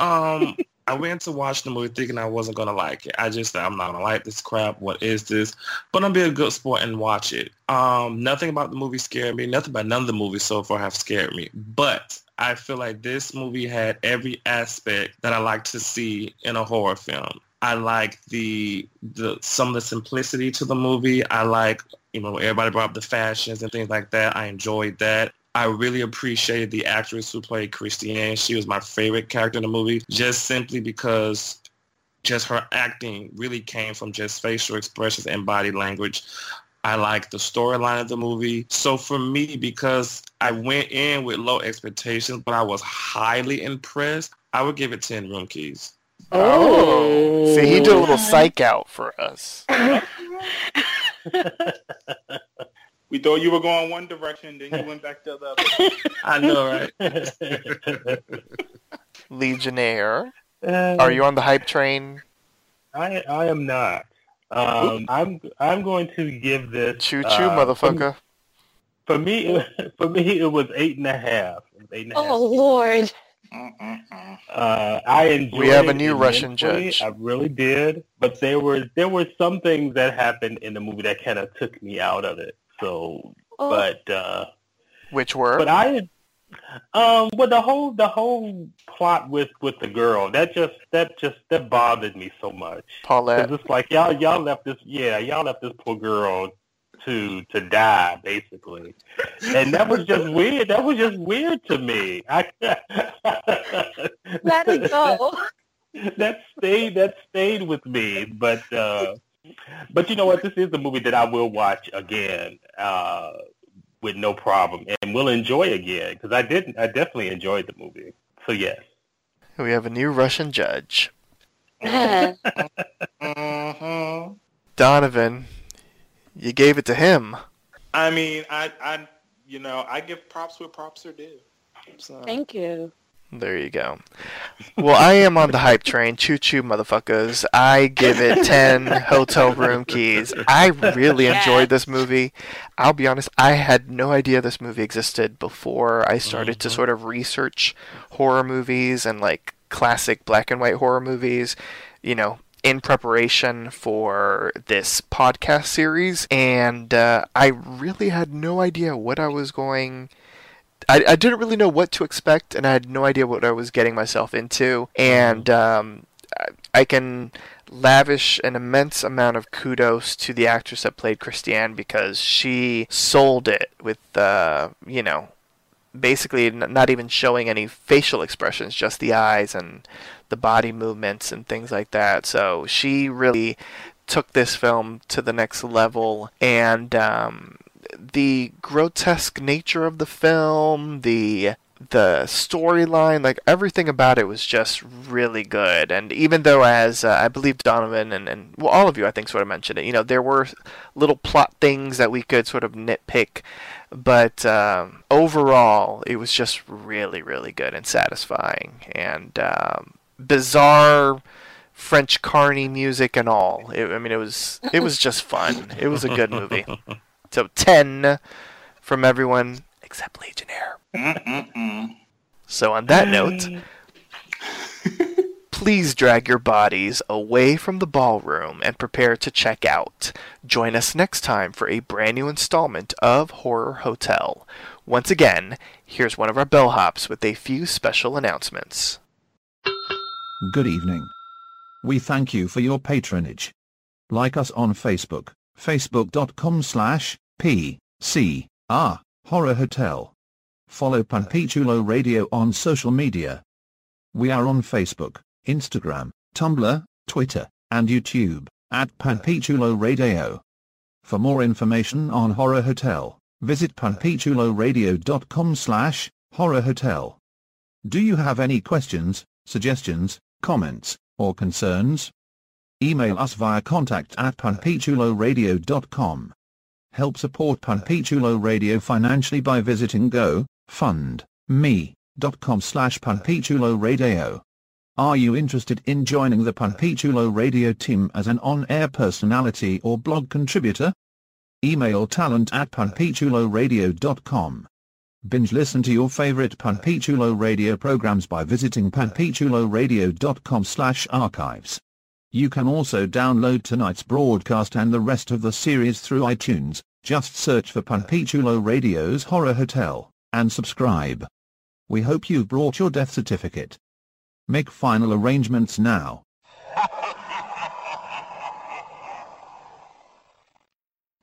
um, I went to watch the movie thinking I wasn't gonna like it. I just said I'm not gonna like this crap. What is this? But I'm be a good sport and watch it. Um, nothing about the movie scared me. Nothing about none of the movies so far have scared me. But I feel like this movie had every aspect that I like to see in a horror film. I like the the some of the simplicity to the movie. I like you know everybody brought up the fashions and things like that. I enjoyed that. I really appreciated the actress who played Christiane. She was my favorite character in the movie, just simply because just her acting really came from just facial expressions and body language. I like the storyline of the movie. So for me, because I went in with low expectations, but I was highly impressed, I would give it 10 room keys. Oh. See, he did a little psych out for us. we thought you were going one direction, then you went back to the other. I know, right? Legionnaire. Uh, Are you on the hype train? I I am not. Um, I'm I'm going to give this choo choo, uh, motherfucker. For me, for me, it was eight and a half. Eight and a oh half. Lord! Uh, I enjoyed. We have a new Russian judge. I really did, but there were there were some things that happened in the movie that kind of took me out of it. So, oh. but uh, which were? But I um, well, the whole the whole plot with with the girl that just that just that bothered me so much. Paulette, it's like y'all y'all left this yeah y'all left this poor girl to to die basically, and that was just weird. That was just weird to me. I, Let it go. That stayed that stayed with me, but uh, but you know what? This is a movie that I will watch again. Uh, with no problem and will enjoy again because I did I definitely enjoyed the movie. So yes. We have a new Russian judge. uh-huh. Donovan, you gave it to him. I mean, I, I, you know, I give props where props are due. So. Thank you. There you go. Well, I am on the hype train. Choo choo, motherfuckers. I give it 10 hotel room keys. I really enjoyed this movie. I'll be honest, I had no idea this movie existed before I started mm-hmm. to sort of research horror movies and like classic black and white horror movies, you know, in preparation for this podcast series. And uh, I really had no idea what I was going I, I didn't really know what to expect, and I had no idea what I was getting myself into. And mm-hmm. um, I can lavish an immense amount of kudos to the actress that played Christiane because she sold it with, uh, you know, basically not even showing any facial expressions, just the eyes and the body movements and things like that. So she really took this film to the next level, and um, the grotesque nature of the film, the the storyline, like everything about it was just really good. And even though, as uh, I believe Donovan and, and well, all of you, I think, sort of mentioned it, you know, there were little plot things that we could sort of nitpick, but um, overall, it was just really, really good and satisfying and um, bizarre. French carny music and all. It, I mean, it was it was just fun. It was a good movie. So 10 from everyone except Legionnaire. So on that note, please drag your bodies away from the ballroom and prepare to check out. Join us next time for a brand new installment of Horror Hotel. Once again, here's one of our bellhops with a few special announcements. Good evening. We thank you for your patronage. Like us on Facebook facebook.com slash p c r horror hotel. Follow Panpichulo Radio on social media. We are on Facebook, Instagram, Tumblr, Twitter, and YouTube, at Panpichulo Radio. For more information on Horror Hotel, visit panpichuloradio.com slash horror hotel. Do you have any questions, suggestions, comments, or concerns? Email us via contact at panpichuloradio.com. Help support Panpichulo Radio financially by visiting gofundme.com slash panpichuloradio. Are you interested in joining the Panpichulo Radio team as an on-air personality or blog contributor? Email talent at panpichuloradio.com. Binge listen to your favorite Panpichulo Radio programs by visiting panpichuloradio.com slash archives. You can also download tonight's broadcast and the rest of the series through iTunes, just search for Panpichulo Radio's Horror Hotel, and subscribe. We hope you've brought your death certificate. Make final arrangements now.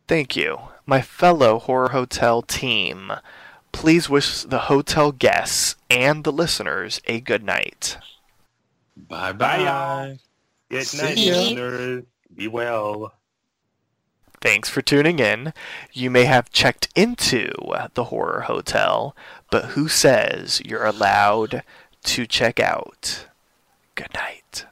Thank you, my fellow Horror Hotel team. Please wish the hotel guests and the listeners a good night. Bye bye. Good See night, listeners. Be well. Thanks for tuning in. You may have checked into the Horror Hotel, but who says you're allowed to check out? Good night.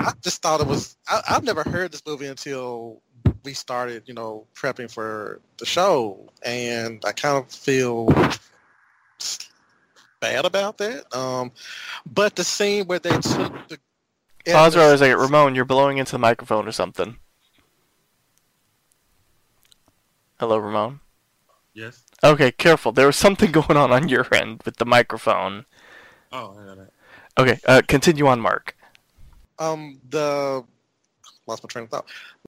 I just thought it was. I, I've never heard this movie until we started, you know, prepping for the show, and I kind of feel bad about that. Um, but the scene where they took the Pause for a second. Ramon, you're blowing into the microphone or something. Hello, Ramon? Yes. Okay, careful. There was something going on on your end with the microphone. Oh, I got it. Okay, uh, continue on, Mark. Um the lost my train of thought.